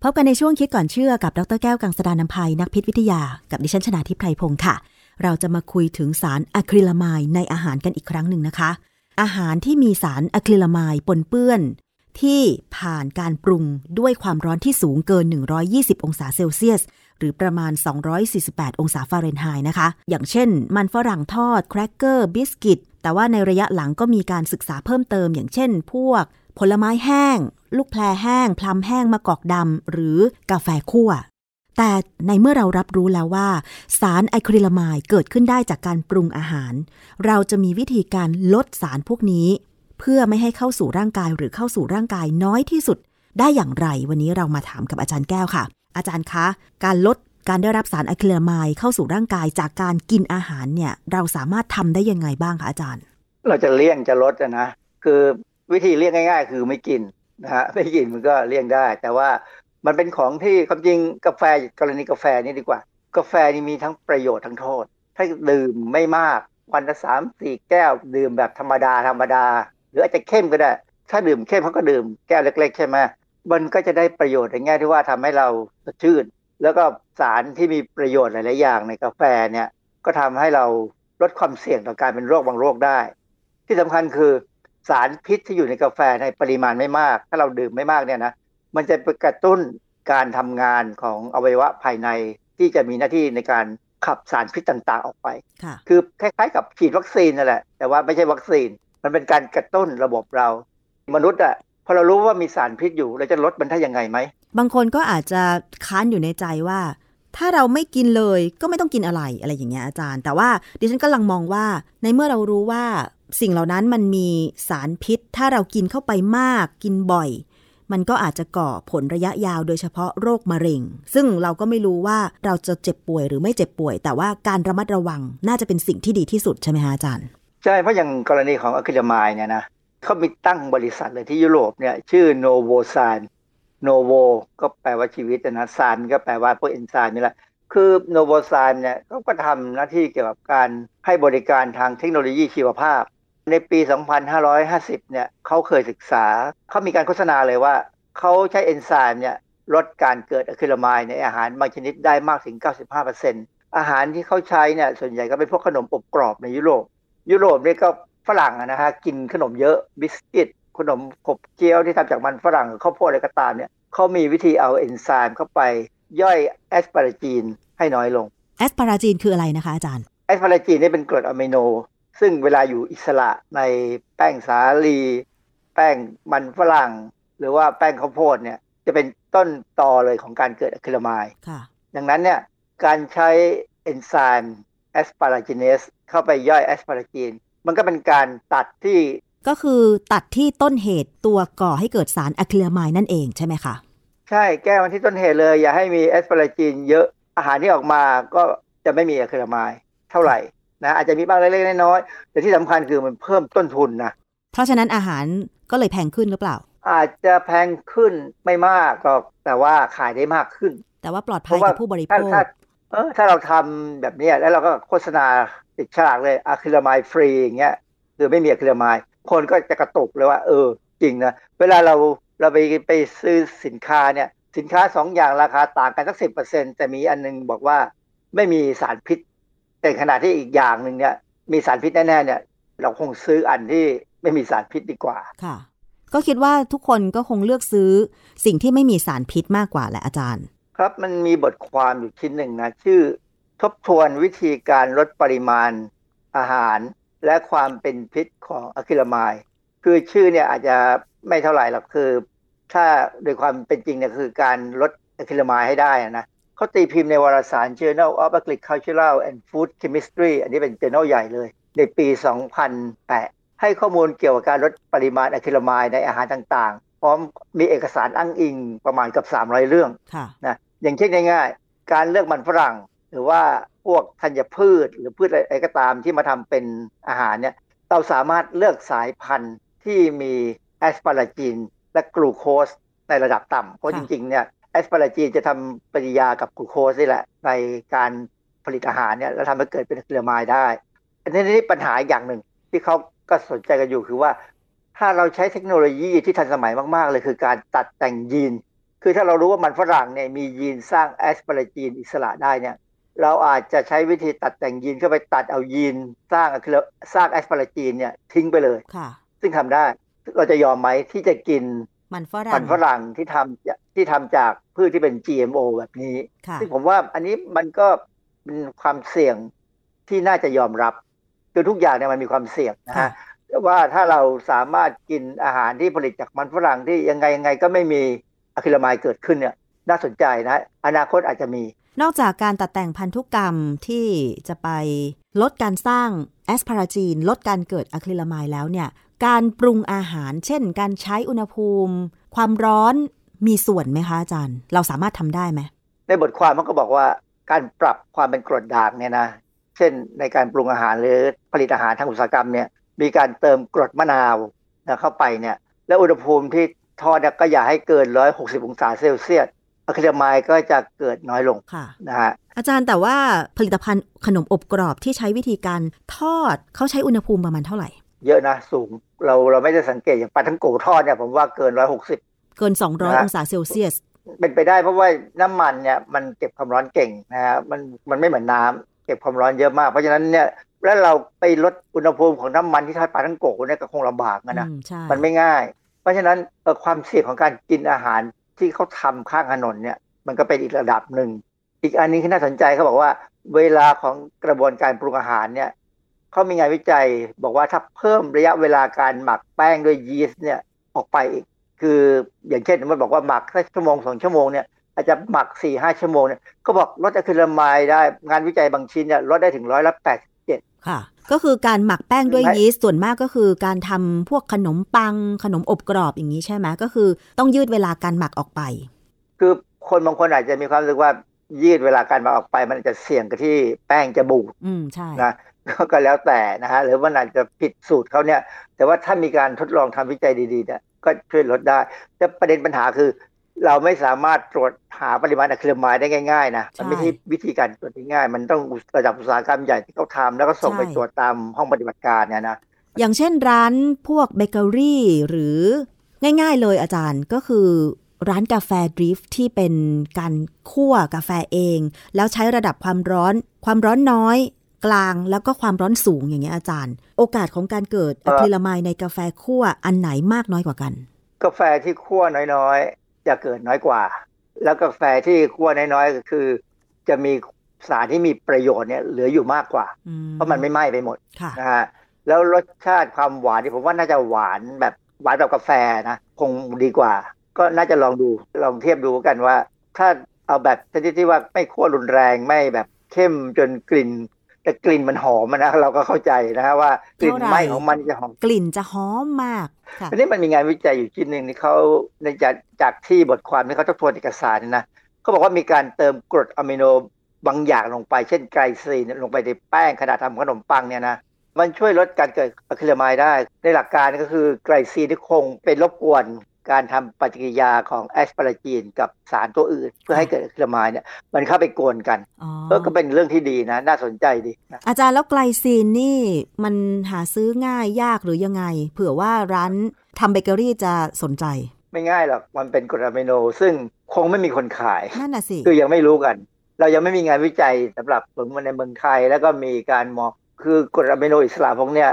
พบกันในช่วงคิดก่อนเชื่อกับดรแก้วกังสดานนภัยนักพิษวิทยา กับดิฉันชนาทิพไพรพงศ์ค่ะ เราจะมาคุยถึงสาร acrylamide ในอาหารกันอีกครั้งหนึ่งนะคะ อาหารที่มีสาร acrylamide ปนเปื้อน ที่ผ่านการปรุงด้วยความร้อนที่สูงเกิน 120 องศาเซลเซียส หรือประมาณ 248 องศาฟาเรนไฮต์นะคะ อย่างเช่น มันฝรั่งทอด แครกเกอร์ บิสกิต แต่ว่าในระยะหลังก็มีการศึกษาเพิ่มเติม อย่างเช่น พวก ผลไม้แห้ง ลูกแพรแห้ง พลัมแห้ง มะกอกดำ หรือกาแฟคั่ว แต่ในเมื่อเรารับรู้แล้วว่า สารไอคริลามด์เกิดขึ้นได้จากการปรุงอาหาร เราจะมีวิธีการลดสารพวกนี้ เพื่อไม่ให้เข้าสู่ร่างกายหรือเข้าสู่ร่างกายน้อยที่สุดได้อย่างไร วันนี้เรามาถามกับอาจารย์แก้วค่ะ อาจารย์คะ การลดการได้รับสารอะคริลาไมด์เข้าสู่ร่างกายจากการกินอาหารเนี่ย เราสามารถทำได้ยังไงบ้างคะอาจารย์ เราจะเลี่ยงจะลดนะคือวิธีเลี่ยงง่าย ๆ คือไม่กินนะฮะไม่กินมันก็เลี่ยงได้ แต่ว่ามันเป็นของที่ความจริงกาแฟกรณีกาแฟนี่ดีกว่า กาแฟนี่มีทั้งประโยชน์ทั้งโทษ ถ้าดื่มไม่มากวันละสามสี่แก้วดื่มแบบธรรมดาธรรมดา หรืออาจจะเข้มก็ได้ ถ้าดื่มเข้มเขาก็ดื่มแก้วเล็ก ๆ ใช่ไหม มันก็จะได้ประโยชน์ในแง่ที่ว่าทำให้เราสดชื่น แล้วก็สารที่มีประโยชน์หลาย ๆ อย่างในกาแฟเนี่ยก็ทำให้เราลดความเสี่ยงต่อการเป็นโรคบางโรคได้ ที่สำคัญคือสารพิษที่อยู่ในกาแฟในปริมาณไม่มาก ถ้าเราดื่มไม่มากเนี่ยนะมันจะไปกระตุ้นการทำงานของอวัยวะภายในที่จะมีหน้าที่ในการขับสารพิษต่าง ๆ ออกไปค่ะคือคล้ายๆ กับฉีดวัคซีนนั่นแหละ แต่ว่าไม่ใช่วัคซีน มันเป็นการกระตุ้นระบบเรา มนุษย์อะ พอเรารู้ว่ามีสารพิษอยู่เราจะลดมันได้ยังไงไหม บางคนก็อาจจะค้านอยู่ในใจว่า ถ้าเราไม่กินเลยก็ไม่ต้องกินอะไรอะไรอย่างเงี้ยอาจารย์ แต่ว่าดิฉันกำลังมองว่าในเมื่อเรารู้ว่าสิ่งเหล่านั้นมันมีสารพิษ ถ้าเรากินเข้าไปมากกินบ่อย มันก็อาจจะก่อผลระยะยาวโดยเฉพาะโรคมะเร็ง ซึ่งเราก็ไม่รู้ว่าเราจะเจ็บป่วยหรือไม่เจ็บป่วย แต่ว่าการระมัดระวังน่าจะเป็นสิ่งที่ดีที่สุดใช่ไหมฮะอาจารย์ ใช่เพราะอย่างกรณีของอะคริลามายเนี่ยนะ เขามีตั้งบริษัทเลยที่ยุโรปเนี่ยชื่อโนโวซานโนโวก็แปลว่าชีวิตนะซานก็แปลว่าพวกเอนไซม์นี่แหละคือโนโวซานเนี่ยเขาก็ทำหน้าที่เกี่ยวกับการให้บริการทางเทคโนโลยีชีวภาพ ในปี 2550 เนี่ยเขาเคยศึกษา เขามีการโฆษณาเลยว่า เขาใช้เอนไซม์เนี่ยลดการเกิดอะคริลามายในอาหารบางชนิดได้มากถึง 95%อาหารที่เขาใช้เนี่ยส่วนใหญ่ก็เป็นพวกขนมอบกรอบในยุโรป ยุโรปนี่ก็ ฝรั่งอะนะฮะกินขนมเยอะบิสกิตขนมขบเคี้ยวที่ทำจากมันฝรั่งหรือข้าวโพดอะไรก็ตามเนี่ยเขามีวิธีเอาเอนไซม์เข้าไปย่อย asparagine ให้น้อยลง asparagine คืออะไรนะคะอาจารย์ asparagine นี่เป็นกรดอะมิโน ซึ่งเวลาอยู่อิสระในแป้งสาลี แป้งมันฝรั่ง หรือว่าแป้งข้าวโพดเนี่ยจะเป็นต้นตอเลยของการเกิด acrylamide ค่ะดังนั้นเนี่ยการใช้เอนไซม์ asparaginase เข้าไปย่อย asparagine มันก็เป็นการตัดที่ก็คือตัดที่ต้นเหตุตัวก่อให้เกิดสาร acrylamide นั่นเองใช่ไหมคะ ใช่แก้มันที่ต้นเหตุเลย อย่าให้มี asparagine เยอะอาหารที่ออกมาก็จะไม่มี acrylamide เท่าไหร่นะอาจจะมีบ้างเล็กๆน้อยๆแต่ที่สำคัญคือมันเพิ่มต้นทุนนะเพราะฉะนั้นอาหารก็เลยแพงขึ้นหรือเปล่า อาจจะแพงขึ้นไม่มากหรอกแต่ว่าขายได้มากขึ้น แต่ว่าปลอดเพภัยราะว่ากับผู้บริโภถ้าคถ้าเออถ้าเราทำแบบเนี้ยแล้วเราก็โฆษณา ติดฉลากเลยอะคริลามายฟรีอย่างเงี้ยคือไม่มีอะคริลามายคนก็จะกระตุกเลยว่า เออ จริงนะเวลาเราเราไปไปซื้อสินค้าเนี่ย สินค้าสองอย่างราคาต่างกันสักสิบเปอร์เซ็นแต่มีอันนึงบอกว่าไม่มีสารพิษ แต่ขณะที่อีกอย่างหนึ่งเนี่ย มีสารพิษแน่ๆเนี่ย เราคงซื้ออันที่ไม่มีสารพิษดีกว่าค่ะ ก็คิดว่าทุกคนก็คงเลือกซื้อสิ่งที่ไม่มีสารพิษมากกว่าแหละอาจารย์ ครับมันมีบทความอยู่ชิ้นหนึ่งนะชื่อ ทบทวนวิธีการลดปริมาณอาหาร และความเป็นพิษของอะคริลามาย คือชื่อเนี่ยอาจจะไม่เท่าไหร่หรอกคือ ถ้าโดยความเป็นจริงเนี่ยคือการลดอะคริลามายให้ได้นะเขาตีพิมพ์ในวารสาร Journal of Agricultural and Food Chemistry อันนี้เป็น journal ใหญ่เลย ในปี 2008 ให้ข้อมูลเกี่ยวกับการลดปริมาณ acrylamide ในอาหารต่างๆ พร้อมมีเอกสารอ้างอิงประมาณกับ 300 เรื่องค่ะนะอย่างเช่นง่ายๆ การเลือกมันฝรั่ง หรือว่าพวกธัญพืชหรือพืชอะไรก็ตามที่มาทำเป็นอาหารเนี่ยเราสามารถเลือกสายพันธุ์ที่มี asparagine และกลูโคสในระดับต่ำเพราะจริงๆเนี่ย asparagine จะทำปฏิกิริยากับกลูโคสนี่แหละ ในการผลิตอาหารเนี่ยแล้วทำให้เกิดเป็นอะคริลามายได้อันนี้นี่ปัญหาอีกอย่างหนึ่งที่เขาก็สนใจกันอยู่คือว่า ถ้าเราใช้เทคโนโลยีที่ทันสมัยมากๆ เลยคือการตัดแต่งยีน คือถ้าเรารู้ว่ามันฝรั่งเนี่ยมียีนสร้างแอสปาราจีนอิสระได้เนี่ย เราอาจจะใช้วิธีตัดแต่งยีนเข้าไปตัดเอายีน สร้างอะคริลสร้างแอสปาราจีนเนี่ยทิ้งไปเลยค่ะซึ่งทำได้ เราจะยอมไหมที่จะกินมันฝรั่งมันฝรั่งที่ทำที่ทำจากพืชที่เป็น GMO แบบนี้ค่ะซึ่งผมว่าอันนี้มันก็เป็นความเสี่ยงที่น่าจะยอมรับคือทุกอย่างเนี่ยมันมีความเสี่ยงนะค่ะฮะว่าถ้าเราสามารถกินอาหารที่ผลิตจากมันฝรั่งที่ยังไงยังไงก็ไม่มีอะคริลามายเกิดขึ้นเนี่ยน่าสนใจนะ อนาคตอาจจะมี นอกจากการตัดแต่งพันธุกรรมที่จะไปลดการสร้างแอสพาราจีน ลดการเกิดอะคริลามายแล้วเนี่ย การปรุงอาหารเช่น การใช้อุณหภูมิ ความร้อนมีส่วนไหมคะอาจารย์ เราสามารถทำได้ไหม ในบทความมันก็บอกว่าการปรับความเป็นกรดด่างเนี่ยนะ เช่นในการปรุงอาหารหรือผลิตอาหารทางอุตสาหกรรมเนี่ย มีการเติมกรดมะนาวนะเข้าไปเนี่ย แล้วอุณหภูมิที่ทอดก็อย่าให้เกิน 160 องศาเซลเซียส อะคริลามายก็จะเกิดน้อยลงค่ะนะฮะอาจารย์แต่ว่าผลิตภัณฑ์ขนมอบกรอบที่ใช้วิธีการทอดเขาใช้อุณหภูมิประมาณเท่าไหร่ เยอะนะสูงเราเราไม่ได้สังเกตอย่างปลาทั้งโกทอดเนี่ยผมว่าเกิน160เกิน 200 องศาเซลเซียส เป็นไปได้เพราะว่าน้ำมันเนี่ยมันเก็บความร้อนเก่งนะฮะมันมันไม่เหมือนน้ำเก็บความร้อนเยอะมาก เพราะฉะนั้นเนี่ยแล้วเราไปลดอุณหภูมิของน้ำมันที่ทอดปลาทั้งโกะเนี่ยก็คงลำบากนะนะอืมใช่มันไม่ง่าย เพราะฉะนั้นเอ่อความเสี่ยงของการกินอาหาร ที่เขาทำข้างถนนเนี่ย มันก็เป็นอีกระดับหนึ่ง อีกอันนี้ที่น่าสนใจเขาบอกว่า เวลาของกระบวนการปรุงอาหารเนี่ยเขามีงานวิจัยบอกว่าถ้าเพิ่มระยะเวลาการหมักแป้งด้วยยีสต์เนี่ยออกไปอีก คืออย่างเช่นมันบอกว่าหมักแค่ชั่วโมงสองชั่วโมงเนี่ยอาจจะหมักสี่ห้าชั่วโมงเนี่ยก็บอกลดอะคริลามายได้งานวิจัยบางชิ้นเนี่ยลดได้ถึงร้อยละแปด ค่ะ ก็คือการหมักแป้งด้วยไม่ยีสต์ส่วนมากก็คือการทำพวกขนมปัง ขนมอบกรอบอย่างนี้ใช่ไหมก็คือต้องยืดเวลาการหมักออกไป คือคนบางคนอาจจะมีความรู้สึกว่ายืดเวลาการหมักออกไป มันจะเสี่ยงกับที่แป้งจะบูดอืมใช่นะก็แล้วแต่นะฮะหรือมันอาจจะผิดสูตรเขาเนี่ย แต่ว่าถ้ามีการทดลองทำวิจัยดีๆเนี่ยก็ช่วยลดได้ แต่ประเด็นปัญหาคือ เราไม่สามารถตรวจหาปริมาณอะคริลามายได้ง่าย ๆ นะ มันไม่ใช่วิธีการตรวจที่ง่ายมันต้องระดับอุตสาหกรรมใหญ่ที่เขาทำแล้วก็ส่งไปตรวจตามห้องปฏิบัติการเนี่ยนะ อย่างเช่นร้านพวกเบเกอรี่หรือง่ายๆเลยอาจารย์ก็คือร้านกาแฟดริฟท์ที่เป็นการคั่วกาแฟเอง แล้วใช้ระดับความร้อน ความร้อนน้อย กลางแล้วก็ความร้อนสูงอย่างเงี้ยอาจารย์ โอกาสของการเกิดอะคริลามายในกาแฟคั่วอันไหนมากน้อยกว่ากัน กาแฟที่คั่วน้อยๆ จะเกิดน้อยกว่า แล้วกาแฟที่คั่วน้อยๆก็คือ จะมีสารที่มีประโยชน์เนี่ยเหลืออยู่มากกว่าอืเพราะมันไม่ไหม้ไปหมดค่ะนะฮะแล้วรสชาติความหวานที่ผมว่าน่าจะหวานแบบหวานแบบกาแฟนะคงดีกว่า ก็น่าจะลองดูลองเทียบดูกันว่า ถ้าเอาแบบชนิดที่ว่าไม่คั่วรุนแรงไม่แบบเข้มจนกลิ่น แต่กลิ่นมันหอมอะนะเราก็เข้าใจนะฮะว่ากลิ่นไหม้ของมันจะหอม กลิ่นจะหอมมากค่ะทีนี้มันมีงานวิจัยอยู่ชิ้นหนึ่งที่เขาในจากจากที่บทความที่เขาทบทวนเอกสารเนี่ยนะเขาบอกว่ามีการเติมกรดอะมิโนบางอย่างลงไปเช่น glycine ลงไปในแป้งขณะทำขนมปังเนี่ยนะมันช่วยลดการเกิด acrylamide ได้ ในหลักการก็คือ glycine นี่คงไปรบกวน การทำปฏิกิริยาของ asparagine กับสารตัวอื่น เพื่อให้เกิด acrylamide เนี่ยมันเข้าไปกวนกันอ๋อเออก็เป็นเรื่องที่ดีนะ น่าสนใจดีนะอาจารย์แล้ว glycine นี่มันหาซื้อง่ายยากหรือยังไง เผื่อว่าร้านทำเบเกอรี่จะสนใจ ไม่ง่ายหรอกมันเป็นกรดอะมิโน ซึ่งคงไม่มีคนขายนั่นน่ะสิคือยังไม่รู้กัน เรายังไม่มีงานวิจัยสำหรับผลมันในเมืองไทย แล้วก็มีการมองคือกรดอะมิโนอิสระพวกเนี้ย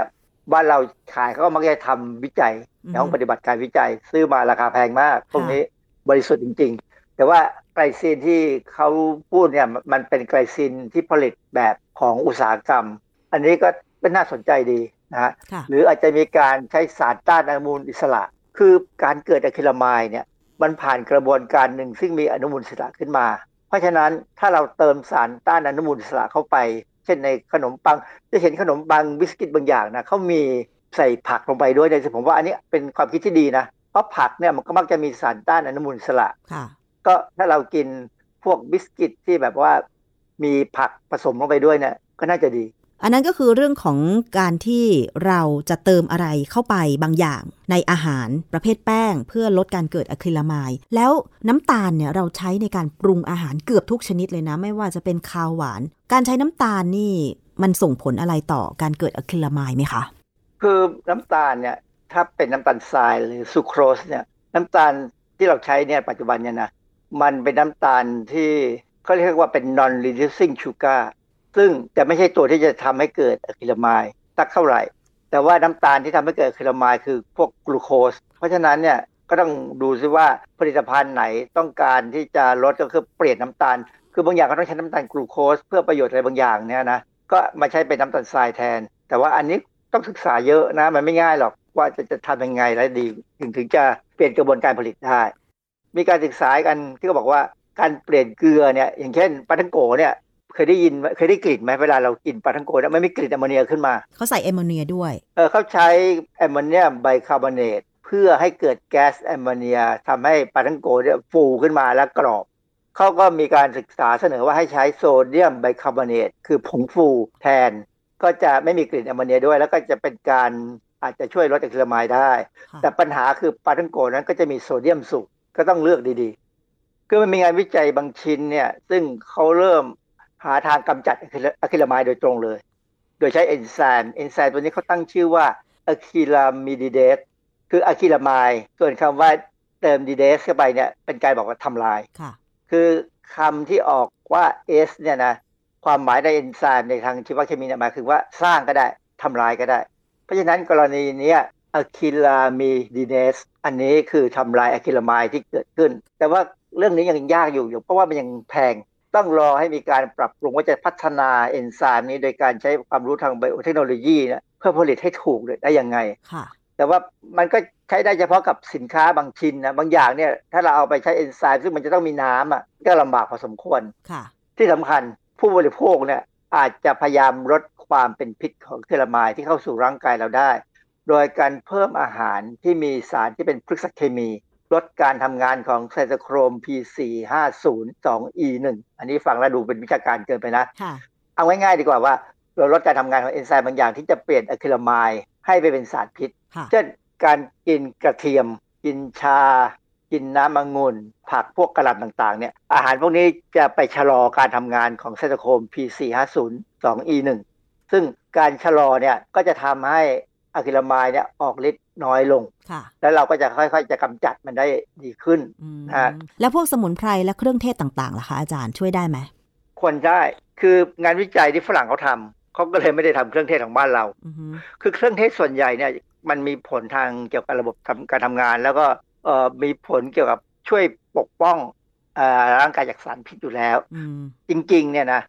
บ้านเราขายเขาก็มักจะทำวิจัย ในห้องปฏิบัติการวิจัย ซื้อมาราคาแพงมากพวกนี้บริสุทธิ์จริง ๆ แต่ว่าไกลซินที่เขาพูดเนี่ยมันเป็นไกลซินที่ผลิตแบบของอุตสาหกรรม อันนี้ก็เป็นน่าสนใจดีนะฮะค่ะหรืออาจจะมีการใช้สารต้านอนุมูลอิสระ คือการเกิด acrylamide เนี่ยมันผ่านกระบวนการหนึ่งซึ่งมีอนุมูลอิสระขึ้นมา เพราะฉะนั้นถ้าเราเติมสารต้านอนุมูลอิสระเข้าไป เช่นในขนมปังจะเห็นขนมปังบิสกิตบางอย่างนะเขามี ใส่ผักลงไปด้วยเนี่ยผมว่าอันนี้เป็นความคิดที่ดีนะ เพราะผักเนี่ยมันก็มักจะมีสารต้านอนุมูลอิสระค่ะก็ถ้าเรากินพวกบิสกิตที่แบบว่ามีผักผสมลงไปด้วยเนี่ยก็น่าจะดี อันนั้นก็คือเรื่องของการที่เราจะเติมอะไรเข้าไปบางอย่างในอาหารประเภทแป้ง เพื่อลดการเกิดอะคริลามาย แล้วน้ำตาลเนี่ยเราใช้ในการปรุงอาหารเกือบทุกชนิดเลยนะ ไม่ว่าจะเป็นคาวหวาน การใช้น้ำตาลนี่มันส่งผลอะไรต่อการเกิดอะคริลามายไหมคะ คือน้ำตาลเนี่ยถ้าเป็นน้ำตาลทรายหรือซูโครสเนี่ยน้ำตาลที่เราใช้เนี่ยปัจจุบันเนี่ยนะมันเป็นน้ำตาลที่เขาเรียกว่าเป็น non reducing sugar ซึ่งจะไม่ใช่ตัวที่จะทำให้เกิดอะคริลามายสักเท่าไหร่ แต่ว่าน้ำตาลที่ทำให้เกิดอะคริลามายคือพวกกลูโคส เพราะฉะนั้นเนี่ยก็ต้องดูซิว่าผลิตภัณฑ์ไหนต้องการที่จะลดก็คือเปลี่ยนน้ำตาล คือบางอย่างก็ต้องใช้น้ำตาลกลูโคส เพื่อประโยชน์อะไรบางอย่างเนี่ยนะก็มาใช้เป็นน้ำตาลทรายแทน แต่ว่าอันนี้ ต้องศึกษาเยอะนะ มันไม่ง่ายหรอกว่าจะจะทำยังไงแล้วดี ถึงถึงจะเปลี่ยนกระบวนการผลิตได้ มีการศึกษากันที่เขาบอกว่าการเปลี่ยนเกลือเนี่ย อย่างเช่นปาท่องโก๋เนี่ยเคยได้ยินเคยได้กลิ่นไหมเวลาเรากินปาท่องโก๋เนี่ยมันมีกลิ่นแอมโมเนียขึ้นมา เขาใส่แอมโมเนียด้วย เออเขาใช้แอมโมเนียมไบคาร์บอเนตเพื่อให้เกิดแก๊สแอมโมเนียทำให้ปาท่องโก๋เนี่ยฟูขึ้นมาและกรอบ เขาก็มีการศึกษาเสนอว่าให้ใช้โซเดียมไบคาร์บอเนตคือผงฟูแทน ก็จะไม่มีกลิ่นแอมโมเนียด้วย แล้วก็จะเป็นการอาจจะช่วยลด acrylamide ได้ค่ะแต่ปัญหาคือปาท่องโก๋นั้นก็จะมีโซเดียมสูงก็ต้องเลือกดีๆ คือมันมีงานวิจัยบางชิ้นเนี่ยซึ่งเขาเริ่มหาทางกำจัดอะคริลามายโดยตรงเลย โดยใช้เอนไซม์เอนไซม์ตัวนี้เขาตั้งชื่อว่าอะคริลามิดิเดสคืออะคริลามายส่วนคำว่าเติม ds เข้าไปเนี่ยเป็นการบอกว่าทำลายค่ะคือคำที่ออกว่า s เนี่ยนะ ความหมายในเอนไซม์ในทางชีวเคมีเนี่ยหมายคือว่าสร้างก็ได้ทำลายก็ได้ เพราะฉะนั้นกรณีเนี้ยอะคิลามีดีเนสอันนี้คือทำลายอะคิลามายที่เกิดขึ้น แต่ว่าเรื่องนี้ยังยากอยู่อยู่ เพราะว่ามันยังแพงต้องรอให้มีการปรับปรุงว่าจะพัฒนาเอนไซม์นี้โดยการใช้ความรู้ทางไบโอเทคโนโลยีเนี่ยเพื่อผลิตให้ถูกเลยได้ยังไงค่ะแต่ว่ามันก็ใช้ได้เฉพาะกับสินค้าบางชิ้นนะบางอย่างเนี่ยถ้าเราเอาไปใช้เอนไซม์ซึ่งมันจะต้องมีน้ำอะก็ลำบากพอสมควรค่ะที่สำคัญ ผู้บริโภคเนี่ยอาจจะพยายามลดความเป็นพิษของเทเลามายที่เข้าสู่ร่างกายเราได้ โดยการเพิ่มอาหารที่มีสารที่เป็นพฤกษเคมี ลดการทำงานของไซโตโครม P450-2E1 อันนี้ฟังแล้วดูเป็นวิชาการเกินไปนะค่ะเอาง่ายๆดีกว่าว่า เราลดการทำงานของเอนไซม์บางอย่างที่จะเปลี่ยนอะคริลามายให้ไปเป็นสารพิษค่ะเช่นการกินกระเทียม กินชา กินน้ำองุ่นผักพวกกระหล่ำต่างๆเนี่ยอาหารพวกนี้จะไปชะลอการทำงานของไซโตโครม P450-2E1 ซึ่งการชะลอเนี่ยก็จะทำให้อะคริลามายเนี่ยออกฤทธิ์น้อยลงค่ะแล้วเราก็จะค่อยๆ จะกำจัดมันได้ดีขึ้นอืมฮะแล้วพวกสมุนไพรและเครื่องเทศต่างๆล่ะคะอาจารย์ช่วยได้ไหมควรได้คืองานวิจัยที่ฝรั่งเขาทำเขาก็เลยไม่ได้ทำเครื่องเทศของบ้านเราอือฮึคือเครื่องเทศส่วนใหญ่เนี่ยมันมีผลทางเกี่ยวกับระบบทำการทำงาน แล้วก็เอ่อ มีผลเกี่ยวกับช่วยปกป้องเอ่อร่างกายจากสารพิษอยู่แล้วอืมจริงๆ เนี่ยนะ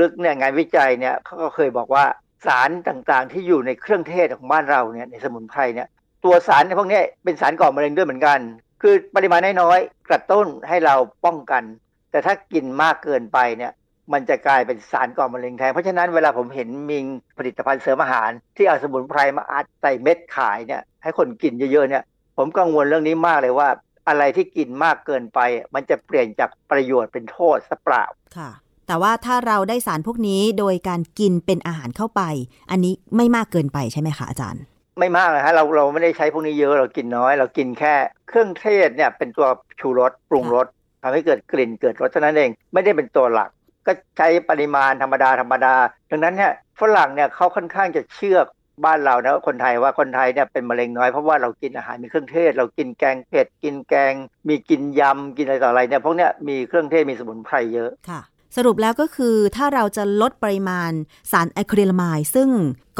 ลึกๆเนี่ยงานวิจัยเนี่ยเขาก็เคยบอกว่าสารต่างๆ ที่อยู่ในเครื่องเทศของบ้านเราเนี่ยในสมุนไพรเนี่ย ตัวสารในพวกเนี้ยเป็นสารก่อมะเร็งด้วยเหมือนกัน คือปริมาณน้อยๆกระตุ้นให้เราป้องกัน แต่ถ้ากินมากเกินไปเนี่ย มันจะกลายเป็นสารก่อมะเร็งแทนเพราะฉะนั้นเวลาผมเห็นมีผลิตภัณฑ์เสริมอาหาร ที่เอาสมุนไพรมาอัดใส่เม็ดขายเนี่ยให้คนกินเยอะๆเนี่ย ผมกังวลเรื่องนี้มากเลยว่า อะไรที่กินมากเกินไป มันจะเปลี่ยนจากประโยชน์เป็นโทษซะเปล่าค่ะ แต่ว่าถ้าเราได้สารพวกนี้โดยการกินเป็นอาหารเข้าไป อันนี้ไม่มากเกินไปใช่ไหมคะอาจารย์ ไม่มากนะฮะเราเราไม่ได้ใช้พวกนี้เยอะเรากินน้อย เรากินแค่เครื่องเทศเนี่ยเป็นตัวชูรสปรุงรสทำให้เกิดกลิ่นเกิดรสเท่านั้นเองไม่ได้เป็นตัวหลัก ก็ใช้ปริมาณธรรมดาธรรมดา ดังนั้นเนี่ยฝรั่งเนี่ยเขาค่อนข้างจะเชื่อ บ้านเรานะคนไทยว่าคนไทยเนี่ยเป็นมะเร็งน้อยเพราะว่าเรากินอาหารมีเครื่องเทศ เรากินแกงเผ็ดกินแกง มีกินยำกินอะไรต่ออะไรเนี่ยพวกเนี้ยมีเครื่องเทศมีสมุนไพรเยอะค่ะ สรุปแล้วก็คือถ้าเราจะลดปริมาณสารอะคริลามายซึ่ง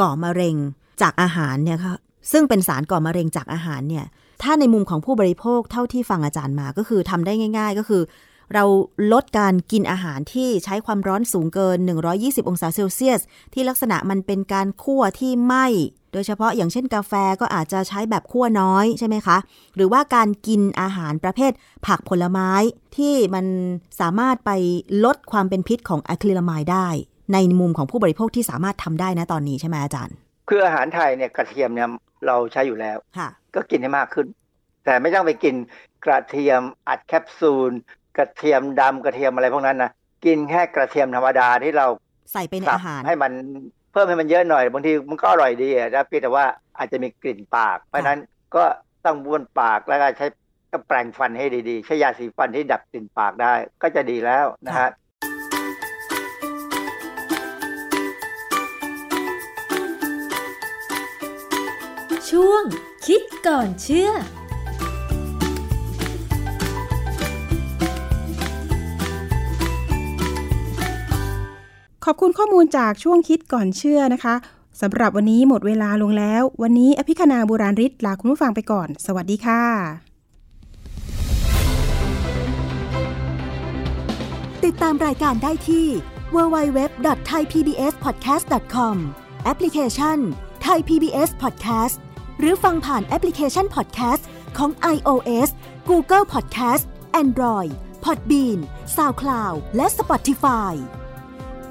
ก่อมะเร็งจากอาหารเนี่ยค่ะซึ่งเป็นสารก่อมะเร็งจากอาหารเนี่ยถ้าในมุมของผู้บริโภคเท่าที่ฟังอาจารย์มาก็คือทำได้ง่าย ๆ ก็คือ เราลดการกินอาหารที่ใช้ความร้อนสูงเกิน 120 องศาเซลเซียส ที่ลักษณะมันเป็นการคั่วที่ไหม้โดยเฉพาะอย่างเช่นกาแฟก็อาจจะใช้แบบคั่วน้อยใช่ไหมคะ หรือว่าการกินอาหารประเภทผักผลไม้ที่มันสามารถไปลดความเป็นพิษของอะคริลามายได้ ในมุมของผู้บริโภคที่สามารถทำได้นะตอนนี้ใช่ไหมอาจารย์ คืออาหารไทยเนี่ยกระเทียมเนี่ยเราใช้อยู่แล้วค่ะก็กินให้มากขึ้น แต่ไม่ต้องไปกินกระเทียมอัดแคปซูล กระเทียมดำกระเทียมอะไรพวกนั้นนะกินแค่กระเทียมธรรมดาที่เราใส่ไปในสับอาหาร ให้มันเพิ่มให้มันเยอะหน่อยบางทีมันก็อร่อยดีอะนะเพียงแต่ว่าอาจจะมีกลิ่นปาก เพราะฉะนั้นก็ต้องบ้วนปากแล้วก็ใช้แปรงฟันให้ดีๆ ใช้ยาสีฟันที่ดับกลิ่นปากได้ ก็จะดีแล้วนะฮะช่วงคิดก่อนเชื่อ ขอบคุณข้อมูลจากช่วงคิดก่อนเชื่อนะคะสำหรับวันนี้หมดเวลาลงแล้ว วันนี้อภิคณาบุราริศลาคุณผู้ฟังไปก่อน สวัสดีค่ะ ติดตามรายการได้ที่ www.thaipbspodcast.com แอปพลิเคชัน Thai PBS Podcast หรือฟังผ่านแอปพลิเคชัน Podcast ของ iOS Google Podcast Android Podbean SoundCloud และ Spotify